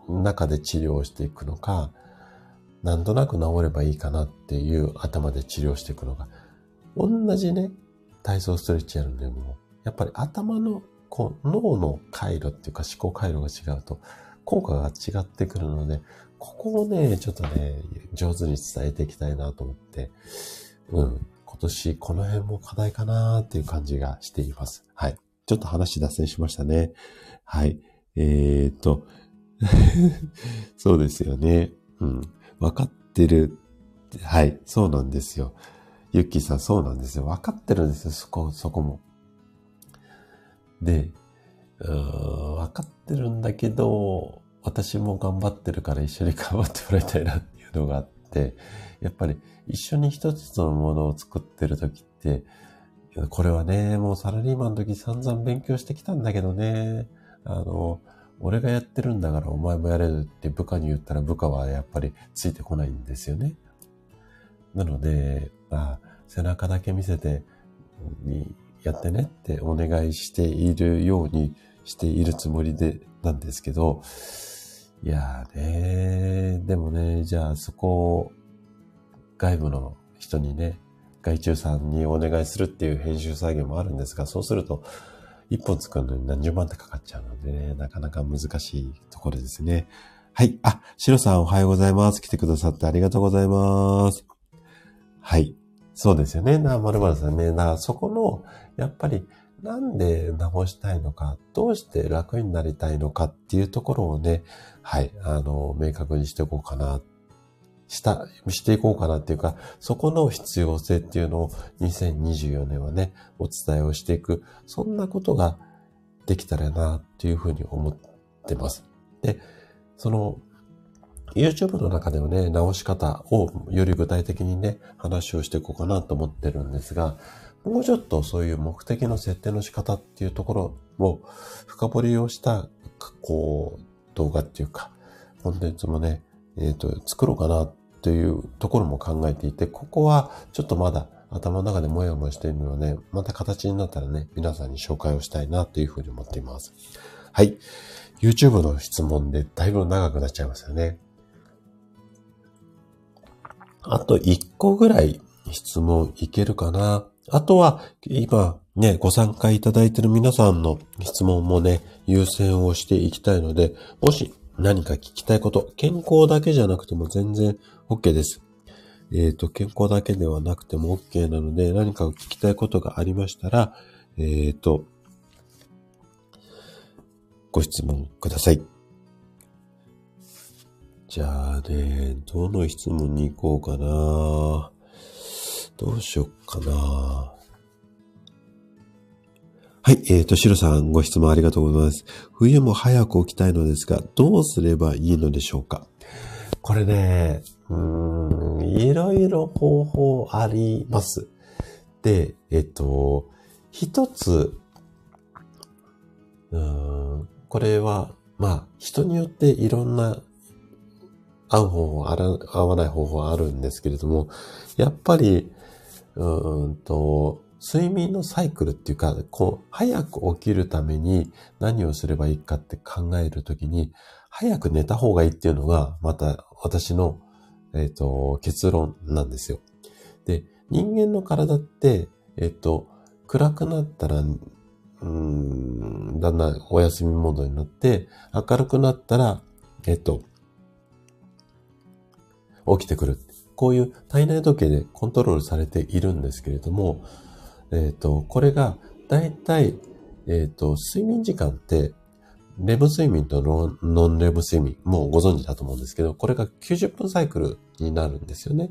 中で治療していくのか、なんとなく治ればいいかなっていう頭で治療していくのか、同じね、体操ストレッチやるんでも、やっぱり頭のこう脳の回路っていうか思考回路が違うと効果が違ってくるので、ここをね、ちょっとね、上手に伝えていきたいなと思って、うん、今年この辺も課題かなっていう感じがしています。はい。ちょっと話脱線しましたね。はい。えー、っと、<laughs> そうですよね。うん。わかってる。はい。そうなんですよ。ゆっきーさん、そうなんですよ。わかってるんですよ。そこ、そこも。で、わかってるんだけど、私も頑張ってるから一緒に頑張ってもらいたいなっていうのがあって、やっぱり一緒に一つのものを作ってる時って、これはね、もうサラリーマンの時散々勉強してきたんだけどね、あの、俺がやってるんだからお前もやれるって部下に言ったら部下はやっぱりついてこないんですよね。なので、まあ、背中だけ見せて、やってねってお願いしているようにしているつもりで、なんですけど、いやーねでもね、じゃあそこを外部の人にね、外注さんにお願いするっていう編集作業もあるんですが、そうすると、一本作るのに何十万ってかかっちゃうのでね、なかなか難しいところですね。はい。あ、シロさんおはようございます。来てくださってありがとうございます。はい。そうですよね。な、まるまるさんね。な、そこの、やっぱり、なんで直したいのか、どうして楽になりたいのかっていうところをね、はい、あの、明確にしていこうかなした、していこうかなっていうか、そこの必要性っていうのを2024年はね、お伝えをしていく、そんなことができたらなっていうふうに思ってます。で、その、YouTube の中ではね、直し方をより具体的にね、話をしていこうかなと思ってるんですが、もうちょっとそういう目的の設定の仕方っていうところを深掘りをした、こう、動画っていうか、コンテンツもね、えっ、ー、と、作ろうかなというところも考えていて、ここはちょっとまだ頭の中でもやもやしているので、また形になったらね、皆さんに紹介をしたいなというふうに思っています。はい。YouTube の質問でだいぶ長くなっちゃいますよね。あと1個ぐらい質問いけるかな。あとは、今ね、ご参加いただいている皆さんの質問もね、優先をしていきたいので、もし何か聞きたいこと、健康だけじゃなくても全然 OK です。えっ、ー、と、健康だけではなくても OK なので、何か聞きたいことがありましたら、えっ、ー、と、ご質問ください。じゃあね、どの質問に行こうかな。どうしよっかな。はい、えっ、ー、と、シロさん、ご質問ありがとうございます。冬も早く起きたいのですが、どうすればいいのでしょうか？これね、うん、いろいろ方法あります。で、えっと、一つうん、これは、まあ、人によっていろんな合う方法、合わない方法あるんですけれども、やっぱり、うんと、睡眠のサイクルっていうか、こう、早く起きるために何をすればいいかって考えるときに、早く寝た方がいいっていうのが、また私の、えっ、と、結論なんですよ。で、人間の体って、えっ、と、暗くなったら、うん、だんだんお休みモードになって、明るくなったら、えっ、と、起きてくる。こういう体内時計でコントロールされているんですけれども、えっ、と、これが、だいたい、えっ、と、睡眠時間って、レム睡眠とノンレム睡眠、もうご存知だと思うんですけど、これが90分サイクルになるんですよね。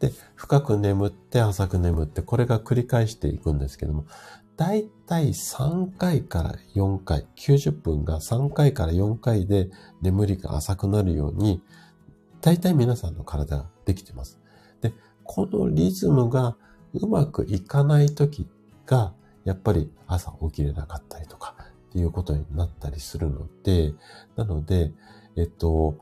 で、深く眠って浅く眠って、これが繰り返していくんですけども、だいたい3回から4回、90分が3回から4回で眠りが浅くなるように、だいたい皆さんの体ができてます。で、このリズムがうまくいかない時が、やっぱり朝起きれなかったりとか、っていうことになったりするので、なので、えっと、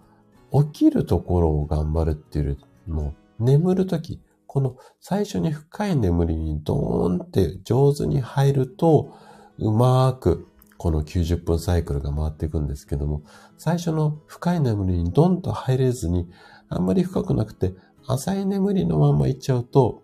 起きるところを頑張るっていうよりも、眠るとき、この最初に深い眠りにドーンって上手に入ると、うまーくこの90分サイクルが回っていくんですけども、最初の深い眠りにドンと入れずに、あんまり深くなくて、浅い眠りのまま行っちゃうと、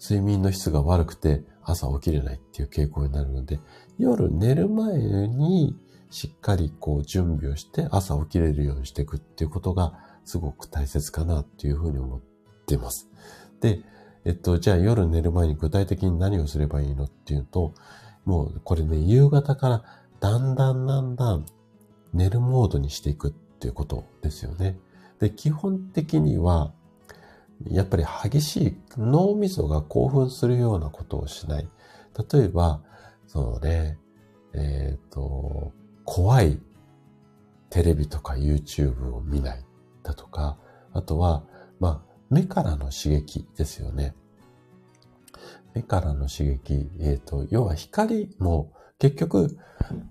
睡眠の質が悪くて朝起きれないっていう傾向になるので、夜寝る前にしっかりこう準備をして朝起きれるようにしていくっていうことがすごく大切かなっていうふうに思っています。で、えっと、じゃあ夜寝る前に具体的に何をすればいいのっていうと、もうこれね、夕方からだんだんだんだん寝るモードにしていくっていうことですよね。で、基本的にはやっぱり激しい脳みそが興奮するようなことをしない。例えば、そうね、えっ、ー、と、怖いテレビとか YouTube を見ないだとか、あとは、まあ、目からの刺激ですよね。目からの刺激、えっ、ー、と、要は光も結局、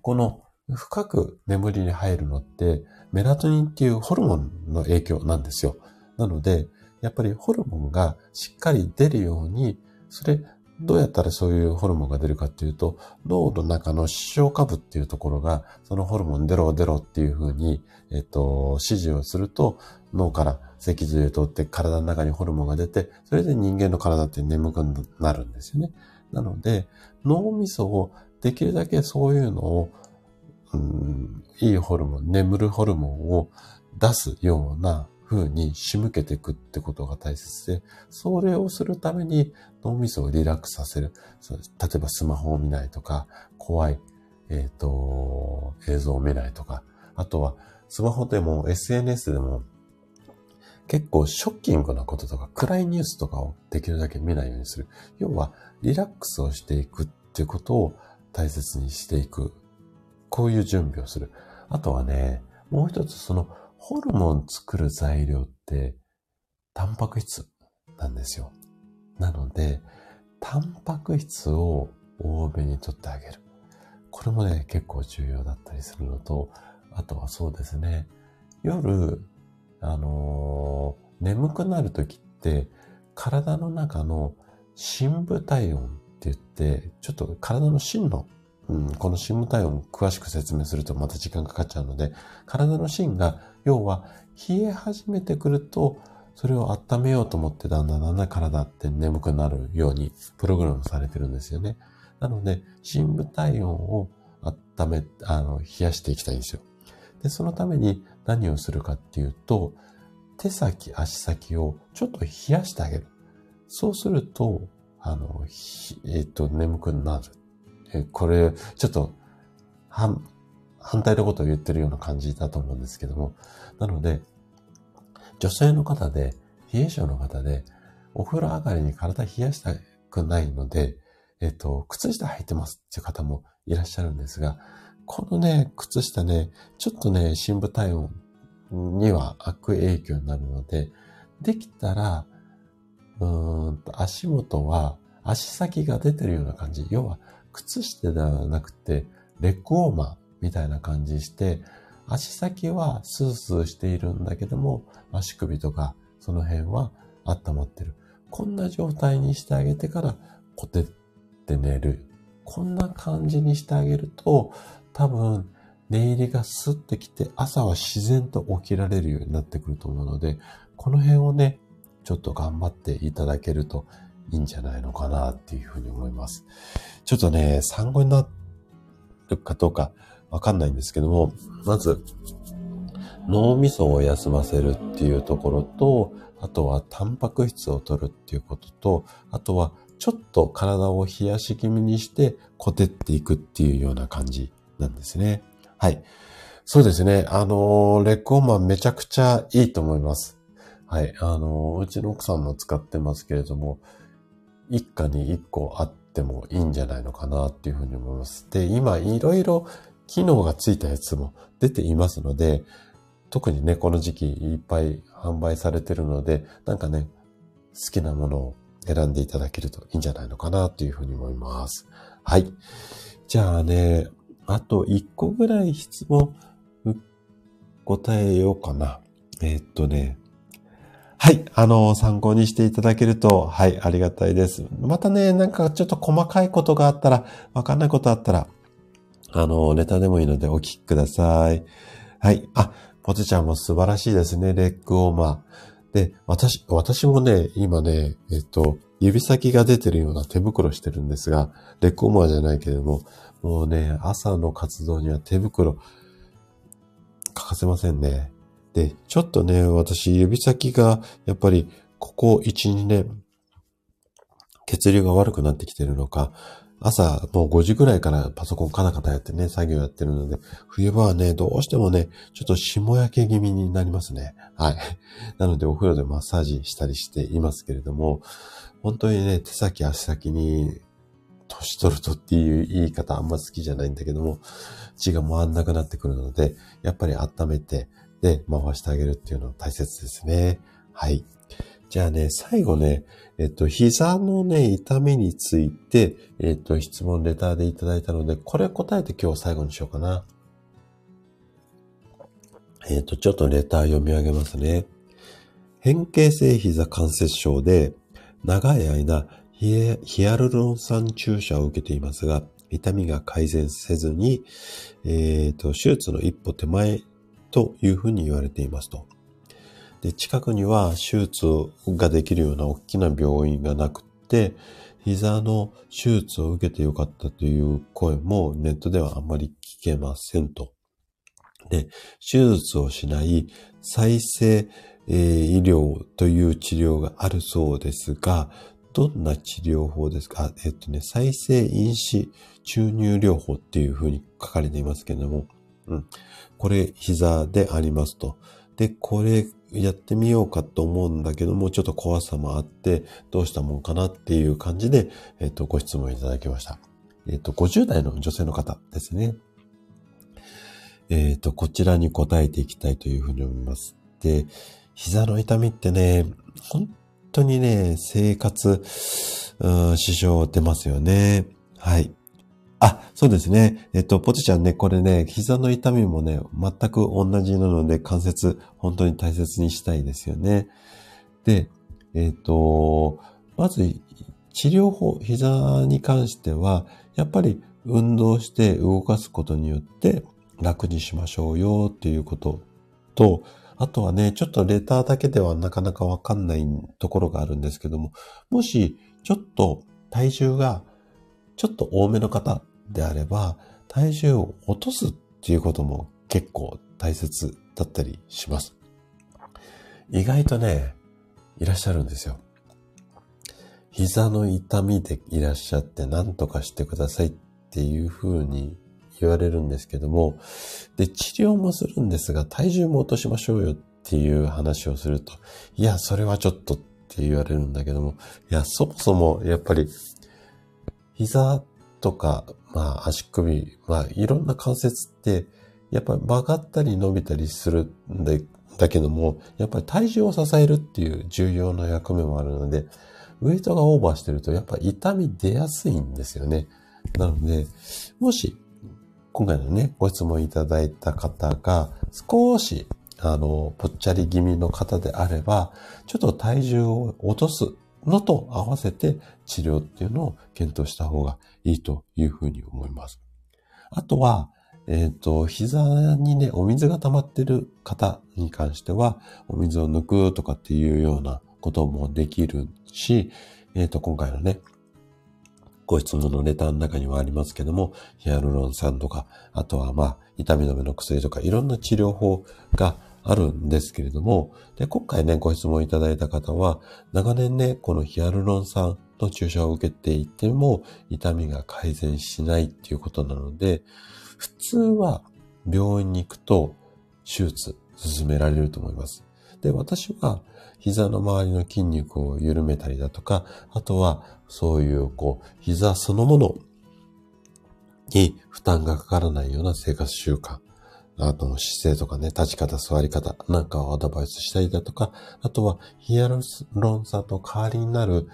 この深く眠りに入るのって、メラトニンっていうホルモンの影響なんですよ。なので、やっぱりホルモンがしっかり出るように、それ、どうやったらそういうホルモンが出るかっていうと、脳の中の視床下部っていうところが、そのホルモン出ろ出ろっていうふうに、えっと、指示をすると、脳から脊髄を通って体の中にホルモンが出て、それで人間の体って眠くなるんですよね。なので、脳みそをできるだけそういうのを、うん、いいホルモン、眠るホルモンを出すような風に仕向けていくってことが大切で、それをするために脳みそをリラックスさせる。例えばスマホを見ないとか、怖い、えっ、ー、と、映像を見ないとか、あとはスマホでも SNS でも結構ショッキングなこととか暗いニュースとかをできるだけ見ないようにする。要はリラックスをしていくっていうことを大切にしていく。こういう準備をする。あとはね、もう一つそのホルモン作る材料って、タンパク質なんですよ。なので、タンパク質を多めにとってあげる。これもね、結構重要だったりするのと、あとはそうですね、夜、あのー、眠くなるときって、体の中の深部体温って言って、ちょっと体の芯のうん、この深部体温詳しく説明するとまた時間かかっちゃうので、体の芯が、要は冷え始めてくると、それを温めようと思ってだんだんだんだん体って眠くなるようにプログラムされてるんですよね。なので、深部体温を温め、あの、冷やしていきたいんですよ。で、そのために何をするかっていうと、手先、足先をちょっと冷やしてあげる。そうすると、あの、えっ、と、眠くなるこれ、ちょっと、反、反対のことを言ってるような感じだと思うんですけども。なので、女性の方で、冷え性の方で、お風呂上がりに体冷やしたくないので、えっと、靴下履いてますっていう方もいらっしゃるんですが、このね、靴下ね、ちょっとね、深部体温には悪影響になるので、できたら、うーんと、足元は足先が出てるような感じ。要は、靴下ではなくて、レッグウォーマーみたいな感じして、足先はスースーしているんだけども、足首とかその辺は温まってる。こんな状態にしてあげてから、こてって寝る。こんな感じにしてあげると、多分、寝入りがスッてきて、朝は自然と起きられるようになってくると思うので、この辺をね、ちょっと頑張っていただけるといいんじゃないのかなっていうふうに思います。ちょっとね、参考になるかどうかわかんないんですけども、まず、脳みそを休ませるっていうところと、あとはタンパク質を取るっていうことと、あとはちょっと体を冷やし気味にしてこてっていくっていうような感じなんですね。はい。そうですね。あの、レッグオーマンめちゃくちゃいいと思います。はい。あの、うちの奥さんも使ってますけれども、一家に一個あってもいいんじゃないのかなっていうふうに思います。で、今いろいろ機能がついたやつも出ていますので、特にね、この時期いっぱい販売されてるので、なんかね、好きなものを選んでいただけるといいんじゃないのかなというふうに思います。はい。じゃあね、あと1個ぐらい質問答えようかな。えー、っとね、はい。あの、参考にしていただけると、はい、ありがたいです。またね、なんかちょっと細かいことがあったら、わかんないことあったら、あの、ネタでもいいのでお聞きください。はい。あ、ポテちゃんも素晴らしいですね、レッグウォーマー。で、私、私もね、今ね、えっと、指先が出てるような手袋してるんですが、レッグウォーマーじゃないけれども、もうね、朝の活動には手袋、欠かせませんね。で、ちょっとね、私、指先が、やっぱり、ここ1、2年、血流が悪くなってきてるのか、朝もう5時ぐらいからパソコンカタカタやってね、作業やってるので、冬場はね、どうしてもね、ちょっと霜焼け気味になりますね。はい。<laughs> なのでお風呂でマッサージしたりしていますけれども、本当にね、手先足先に、年取るとっていう言い方あんま好きじゃないんだけども、血が回んなくなってくるので、やっぱり温めて、で、回してあげるっていうのは大切ですね。はい。じゃあね、最後ね、えっと、膝のね、痛みについて、えっと、質問レターでいただいたので、これ答えて今日最後にしようかな。えっと、ちょっとレター読み上げますね。変形性膝関節症で、長い間ヒアルロン酸注射を受けていますが、痛みが改善せずに、えっ、と、手術の一歩手前というふうに言われていますと。で、近くには手術ができるような大きな病院がなくて、膝の手術を受けてよかったという声もネットではあんまり聞けませんと。で、手術をしない再生、えー、医療という治療があるそうですが、どんな治療法ですか？えっとね、再生因子注入療法っていうふうに書かれていますけれども、うん。これ、膝でありますと。で、これやってみようかと思うんだけども、ちょっと怖さもあって、どうしたもんかなっていう感じで、えっ、と、ご質問いただきました。えっ、と、50代の女性の方ですね。えっ、と、こちらに答えていきたいというふうに思います。で、膝の痛みってね、本当にね、生活、うん支障出ますよね。はい。あ、そうですね。えっと、ポテちゃんね、これね、膝の痛みもね、全く同じなので、関節、本当に大切にしたいですよね。で、えっと、まず、治療法、膝に関しては、やっぱり運動して動かすことによって楽にしましょうよっていうことと、あとはね、ちょっとレターだけではなかなかわかんないところがあるんですけども、もし、ちょっと体重がちょっと多めの方であれば、体重を落とすっていうことも結構大切だったりします。意外とね、いらっしゃるんですよ。膝の痛みでいらっしゃって何とかしてくださいっていう風に言われるんですけども、で、治療もするんですが、体重も落としましょうよっていう話をすると、いや、それはちょっとって言われるんだけども、いや、そもそもやっぱり、膝とか、まあ足首、まあいろんな関節って、やっぱり曲がったり伸びたりするんだだけども、やっぱり体重を支えるっていう重要な役目もあるので、ウェイトがオーバーしてるとやっぱ痛み出やすいんですよね。なので、もし、今回のね、ご質問いただいた方が、少し、あの、ぽっちゃり気味の方であれば、ちょっと体重を落とすのと合わせて治療っていうのを検討した方がいいというふうに思います。あとは、えっ、ー、と、膝にね、お水が溜まってる方に関しては、お水を抜くとかっていうようなこともできるし、えっ、ー、と、今回のね、ご質問のレタの中にはありますけども、ヒアルロン酸とか、あとはまあ、痛み止めの薬とか、いろんな治療法があるんですけれども、で、今回ね、ご質問いただいた方は、長年ね、このヒアルロン酸の注射を受けていても、痛みが改善しないっていうことなので、普通は病院に行くと手術進められると思います。で、私は膝の周りの筋肉を緩めたりだとか、あとはそういうこう、膝そのものに負担がかからないような生活習慣、あと姿勢とかね、立ち方、座り方なんかをアドバイスしたりだとか、あとはヒアルロン酸と代わりになる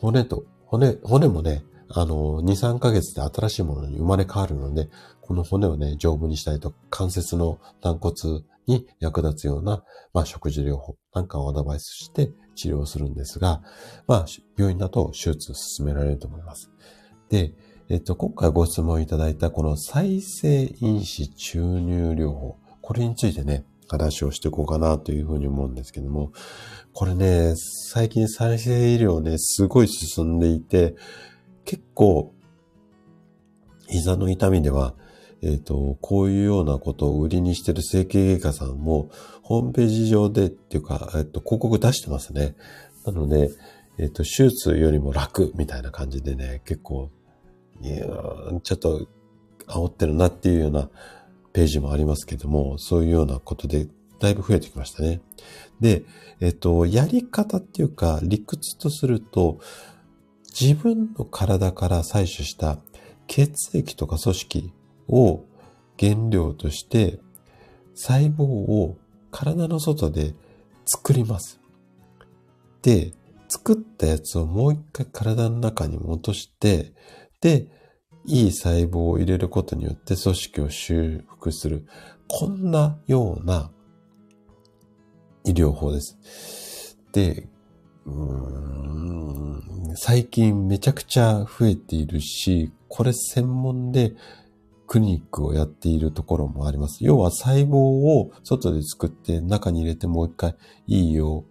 骨と、骨、骨もね、あの、2、3ヶ月で新しいものに生まれ変わるので、この骨をね、丈夫にしたいと、関節の軟骨に役立つような、まあ、食事療法なんかをアドバイスして治療するんですが、まあ、病院だと手術を進められると思います。で、えっと、今回ご質問いただいたこの再生因子注入療法、これについてね、話をしていこうかなというふうに思うんですけども、これね、最近再生医療ね、すごい進んでいて、結構、膝の痛みではえっ、ー、と、こういうようなことを売りにしてる整形外科さんも、ホームページ上でっていうか、えっ、ー、と、広告出してますね。なので、えっ、ー、と、手術よりも楽みたいな感じでね、結構、ちょっと煽ってるなっていうようなページもありますけども、そういうようなことでだいぶ増えてきましたね。で、えっと、やり方っていうか、理屈とすると、自分の体から採取した血液とか組織を原料として細胞を体の外で作ります。で、作ったやつをもう一回体の中に戻して、で、いい細胞を入れることによって組織を修復する。こんなような医療法です。で、最近めちゃくちゃ増えているし、これ専門でクリニックをやっているところもあります。要は細胞を外で作って中に入れてもう一回いいよ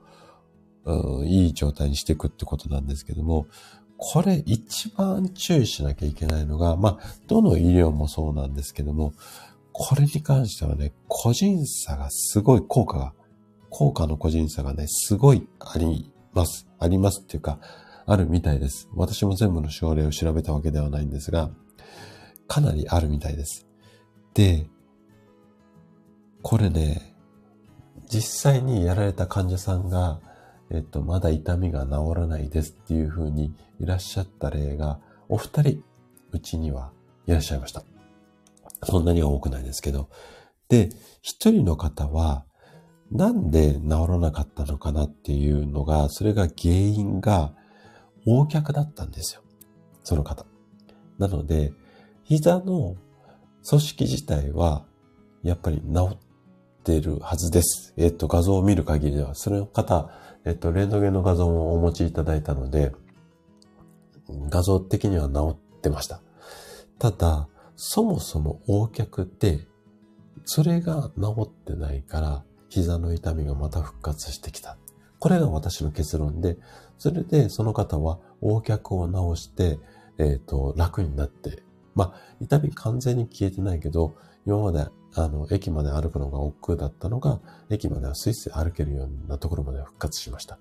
う、ん、いい状態にしていくってことなんですけども、これ一番注意しなきゃいけないのが、まあ、どの医療もそうなんですけども、これに関してはね、個人差がすごい効果が、効果の個人差がね、すごいあります。ありますっていうか、あるみたいです。私も全部の症例を調べたわけではないんですが、かなりあるみたいです。で、これね、実際にやられた患者さんが、えっと、まだ痛みが治らないですっていう風にいらっしゃった例が、お二人、うちにはいらっしゃいました。そんなには多くないですけど。で、一人の方は、なんで治らなかったのかなっていうのが、それが原因が、横脚だったんですよ。その方。なので、膝の組織自体は、やっぱり治ってるはずです。えっと、画像を見る限りでは、その方、えっと、レントゲンの画像もお持ちいただいたので、画像的には治ってました。ただ、そもそも横脚って、それが治ってないから、膝の痛みがまた復活してきた。これが私の結論で、それでその方は横脚を治して、えっ、ー、と、楽になってまあ、痛み完全に消えてないけど、今まで、あの、駅まで歩くのが億劫だったのが、駅まではスイスイ歩けるようなところまで復活しました。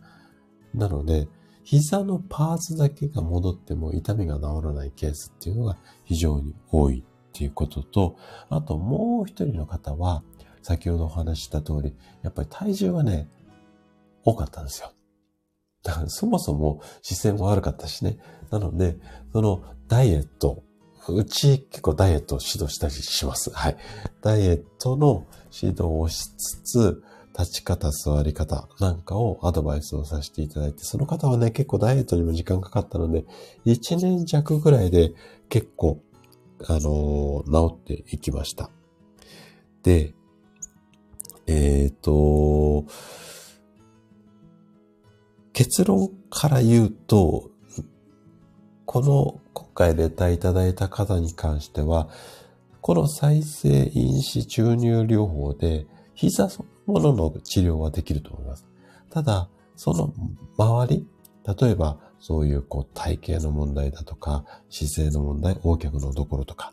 なので、膝のパーツだけが戻っても痛みが治らないケースっていうのが非常に多いっていうことと、あともう一人の方は、先ほどお話した通り、やっぱり体重がね、多かったんですよ。だからそもそも姿勢も悪かったしね。なので、そのダイエットうち結構ダイエットを指導したりします。はい。ダイエットの指導をしつつ、立ち方、座り方なんかをアドバイスをさせていただいて、その方はね、結構ダイエットにも時間かかったので、1年弱ぐらいで結構、あのー、治っていきました。で、えっ、ー、と、結論から言うと、この今回レターいただいた方に関しては、この再生因子注入療法で膝そのものの治療はできると思います。ただ、その周り、例えばそういうこう体型の問題だとか、姿勢の問題、横脚のところとか、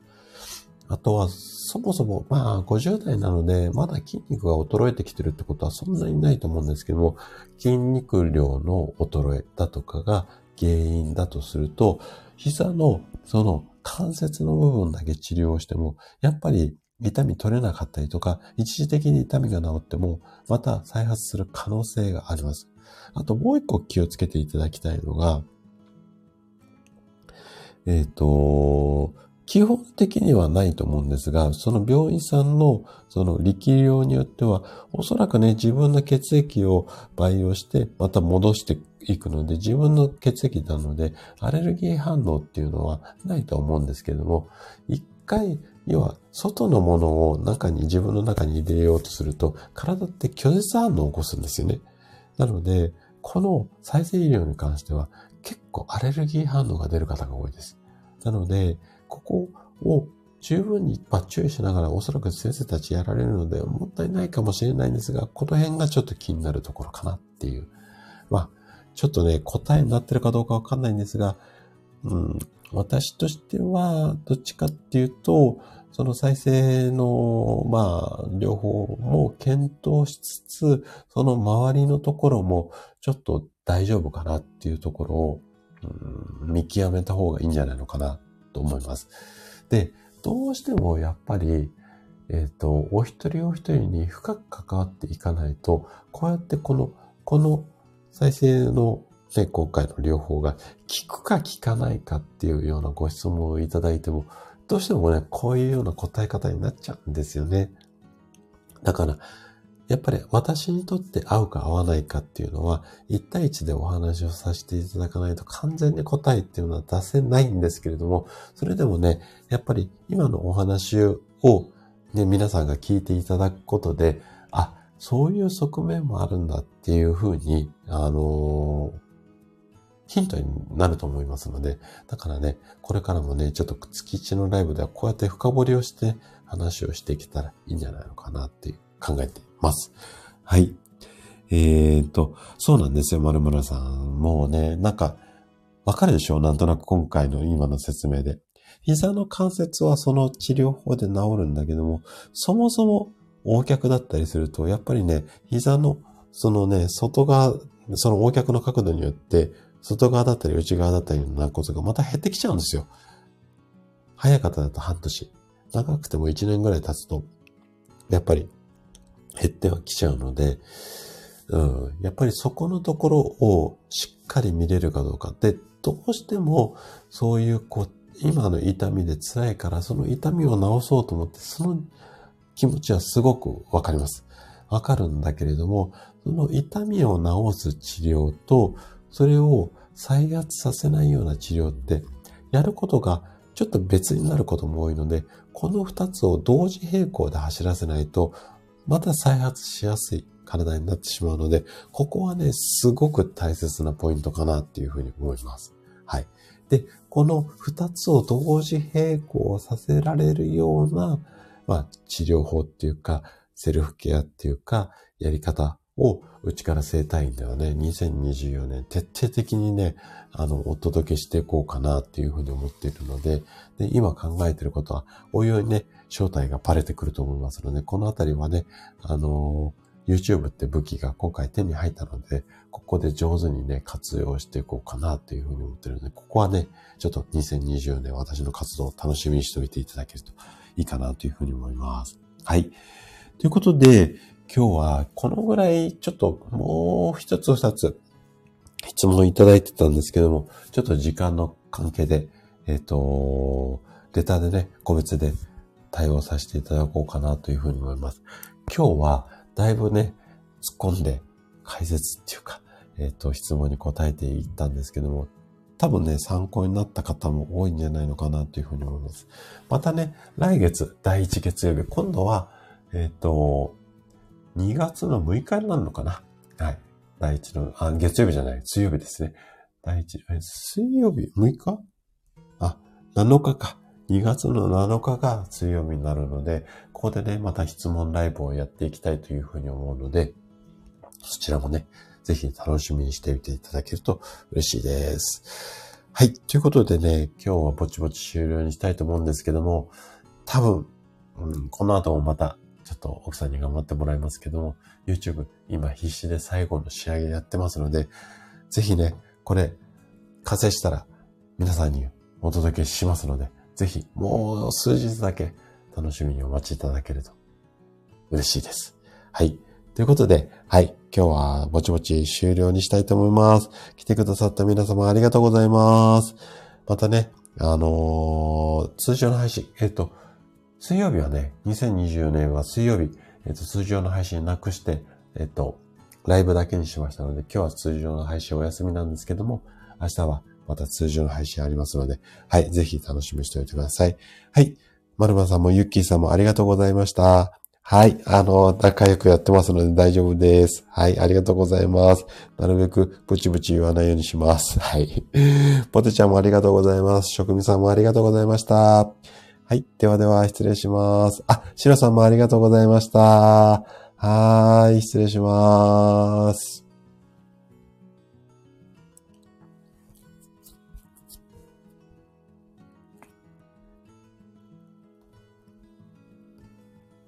あとは、そもそも、まあ、50代なので、まだ筋肉が衰えてきてるってことはそんなにないと思うんですけども、筋肉量の衰えだとかが原因だとすると、膝のその関節の部分だけ治療をしても、やっぱり痛み取れなかったりとか、一時的に痛みが治っても、また再発する可能性があります。あともう一個気をつけていただきたいのが、えっ、ー、と、基本的にはないと思うんですが、その病院さんのその力量によっては、おそらくね、自分の血液を培養して、また戻していくので、自分の血液なので、アレルギー反応っていうのはないと思うんですけども、一回、要は、外のものを中に、自分の中に入れようとすると、体って拒絶反応を起こすんですよね。なので、この再生医療に関しては、結構アレルギー反応が出る方が多いです。なので、ここを十分に注意しながらおそらく先生たちやられるのでもったいないかもしれないんですが、この辺がちょっと気になるところかなっていう。まあ、ちょっとね、答えになってるかどうかわかんないんですが、うん、私としては、どっちかっていうと、その再生の、まあ、両方も検討しつつ、その周りのところもちょっと大丈夫かなっていうところを、うん、見極めた方がいいんじゃないのかなと思います。で、どうしてもやっぱり、えっ、ー、と、お一人お一人に深く関わっていかないと、こうやってこの、この再生のね、今回の療法が効くか効かないかっていうようなご質問をいただいても、どうしてもね、こういうような答え方になっちゃうんですよね。だから、やっぱり私にとって合うか合わないかっていうのは、1対1でお話をさせていただかないと完全に答えっていうのは出せないんですけれども、それでもね、やっぱり今のお話をね、皆さんが聞いていただくことで、あ、そういう側面もあるんだっていうふうに、あのー、ヒントになると思いますので、だからね、これからもね、ちょっと月一のライブではこうやって深掘りをして話をしていけたらいいんじゃないのかなって考えています。はい。えー、と、そうなんですよ、まるまるさん。もうね、なんか、わかるでしょうなんとなく今回の今の説明で。膝の関節はその治療法で治るんだけども、そもそも横脚だったりすると、やっぱりね、膝の、そのね、外側、その横脚の角度によって、外側だったり内側だったりの軟骨がまた減ってきちゃうんですよ。早かっただと半年。長くても1年ぐらい経つと、やっぱり減ってはきちゃうので、うん、やっぱりそこのところをしっかり見れるかどうか。で、どうしてもそういうこう、今の痛みで辛いからその痛みを治そうと思って、その気持ちはすごくわかります。わかるんだけれども、その痛みを治す治療と、それを再発させないような治療って、やることがちょっと別になることも多いので、この二つを同時並行で走らせないと、また再発しやすい体になってしまうので、ここはね、すごく大切なポイントかなっていうふうに思います。はい。で、この二つを同時並行させられるような、まあ、治療法っていうか、セルフケアっていうか、やり方を、うちから生体院ではね、2024年徹底的にね、あの、お届けしていこうかなっていうふうに思っているので、で、今考えていることは、おいおいね、正体がバレてくると思いますので、このあたりはね、あの YouTube って武器が今回手に入ったので、ここで上手にね、活用していこうかなというふうに思ってるので、ここはね、ちょっと2020年私の活動を楽しみにしておいていただけるといいかなというふうに思います。はい。ということで、今日はこのぐらいちょっともう一つ二つ質問いただいてたんですけども、ちょっと時間の関係で、えっ、ー、と、レターでね、個別で対応させていただこうかなというふうに思います。今日はだいぶね、突っ込んで解説っていうか、えっ、と、質問に答えていったんですけども、多分ね、参考になった方も多いんじゃないのかなというふうに思います。またね、来月、第1月曜日、今度は、えっ、と、2月の6日になるのかな？はい。第1の、あ、月曜日じゃない、水曜日ですね。第1、水曜日 ?6 日？あ、7日か。2月の7日が水曜日になるので、ここでね、また質問ライブをやっていきたいというふうに思うので、そちらもね、ぜひ楽しみにしてみていただけると嬉しいです。はい。ということでね、今日はぼちぼち終了にしたいと思うんですけども、多分、うん、この後もまた、ちょっと奥さんに頑張ってもらいますけども、YouTube 今必死で最後の仕上げやってますので、ぜひね、これ、完成したら皆さんにお届けしますので、ぜひ、もう数日だけ楽しみにお待ちいただけると嬉しいです。はい。ということで、はい。今日はぼちぼち終了にしたいと思います。来てくださった皆様ありがとうございます。またね、あのー、通常の配信、えっ、と、水曜日はね、2024年は水曜日、えっ、と、通常の配信なくして、えっ、と、ライブだけにしましたので、今日は通常の配信お休みなんですけども、明日はまた通常の配信ありますので、はい、ぜひ楽しみにしておいてください。はい。マルマさんもユッキーさんもありがとうございました。はい。あの、仲良くやってますので大丈夫です。はい。ありがとうございます。なるべくブチブチ言わないようにします。はい。ポテちゃんもありがとうございます。職味さんもありがとうございました。はい。ではでは、失礼します。あ、シロさんもありがとうございました。はーい。失礼します。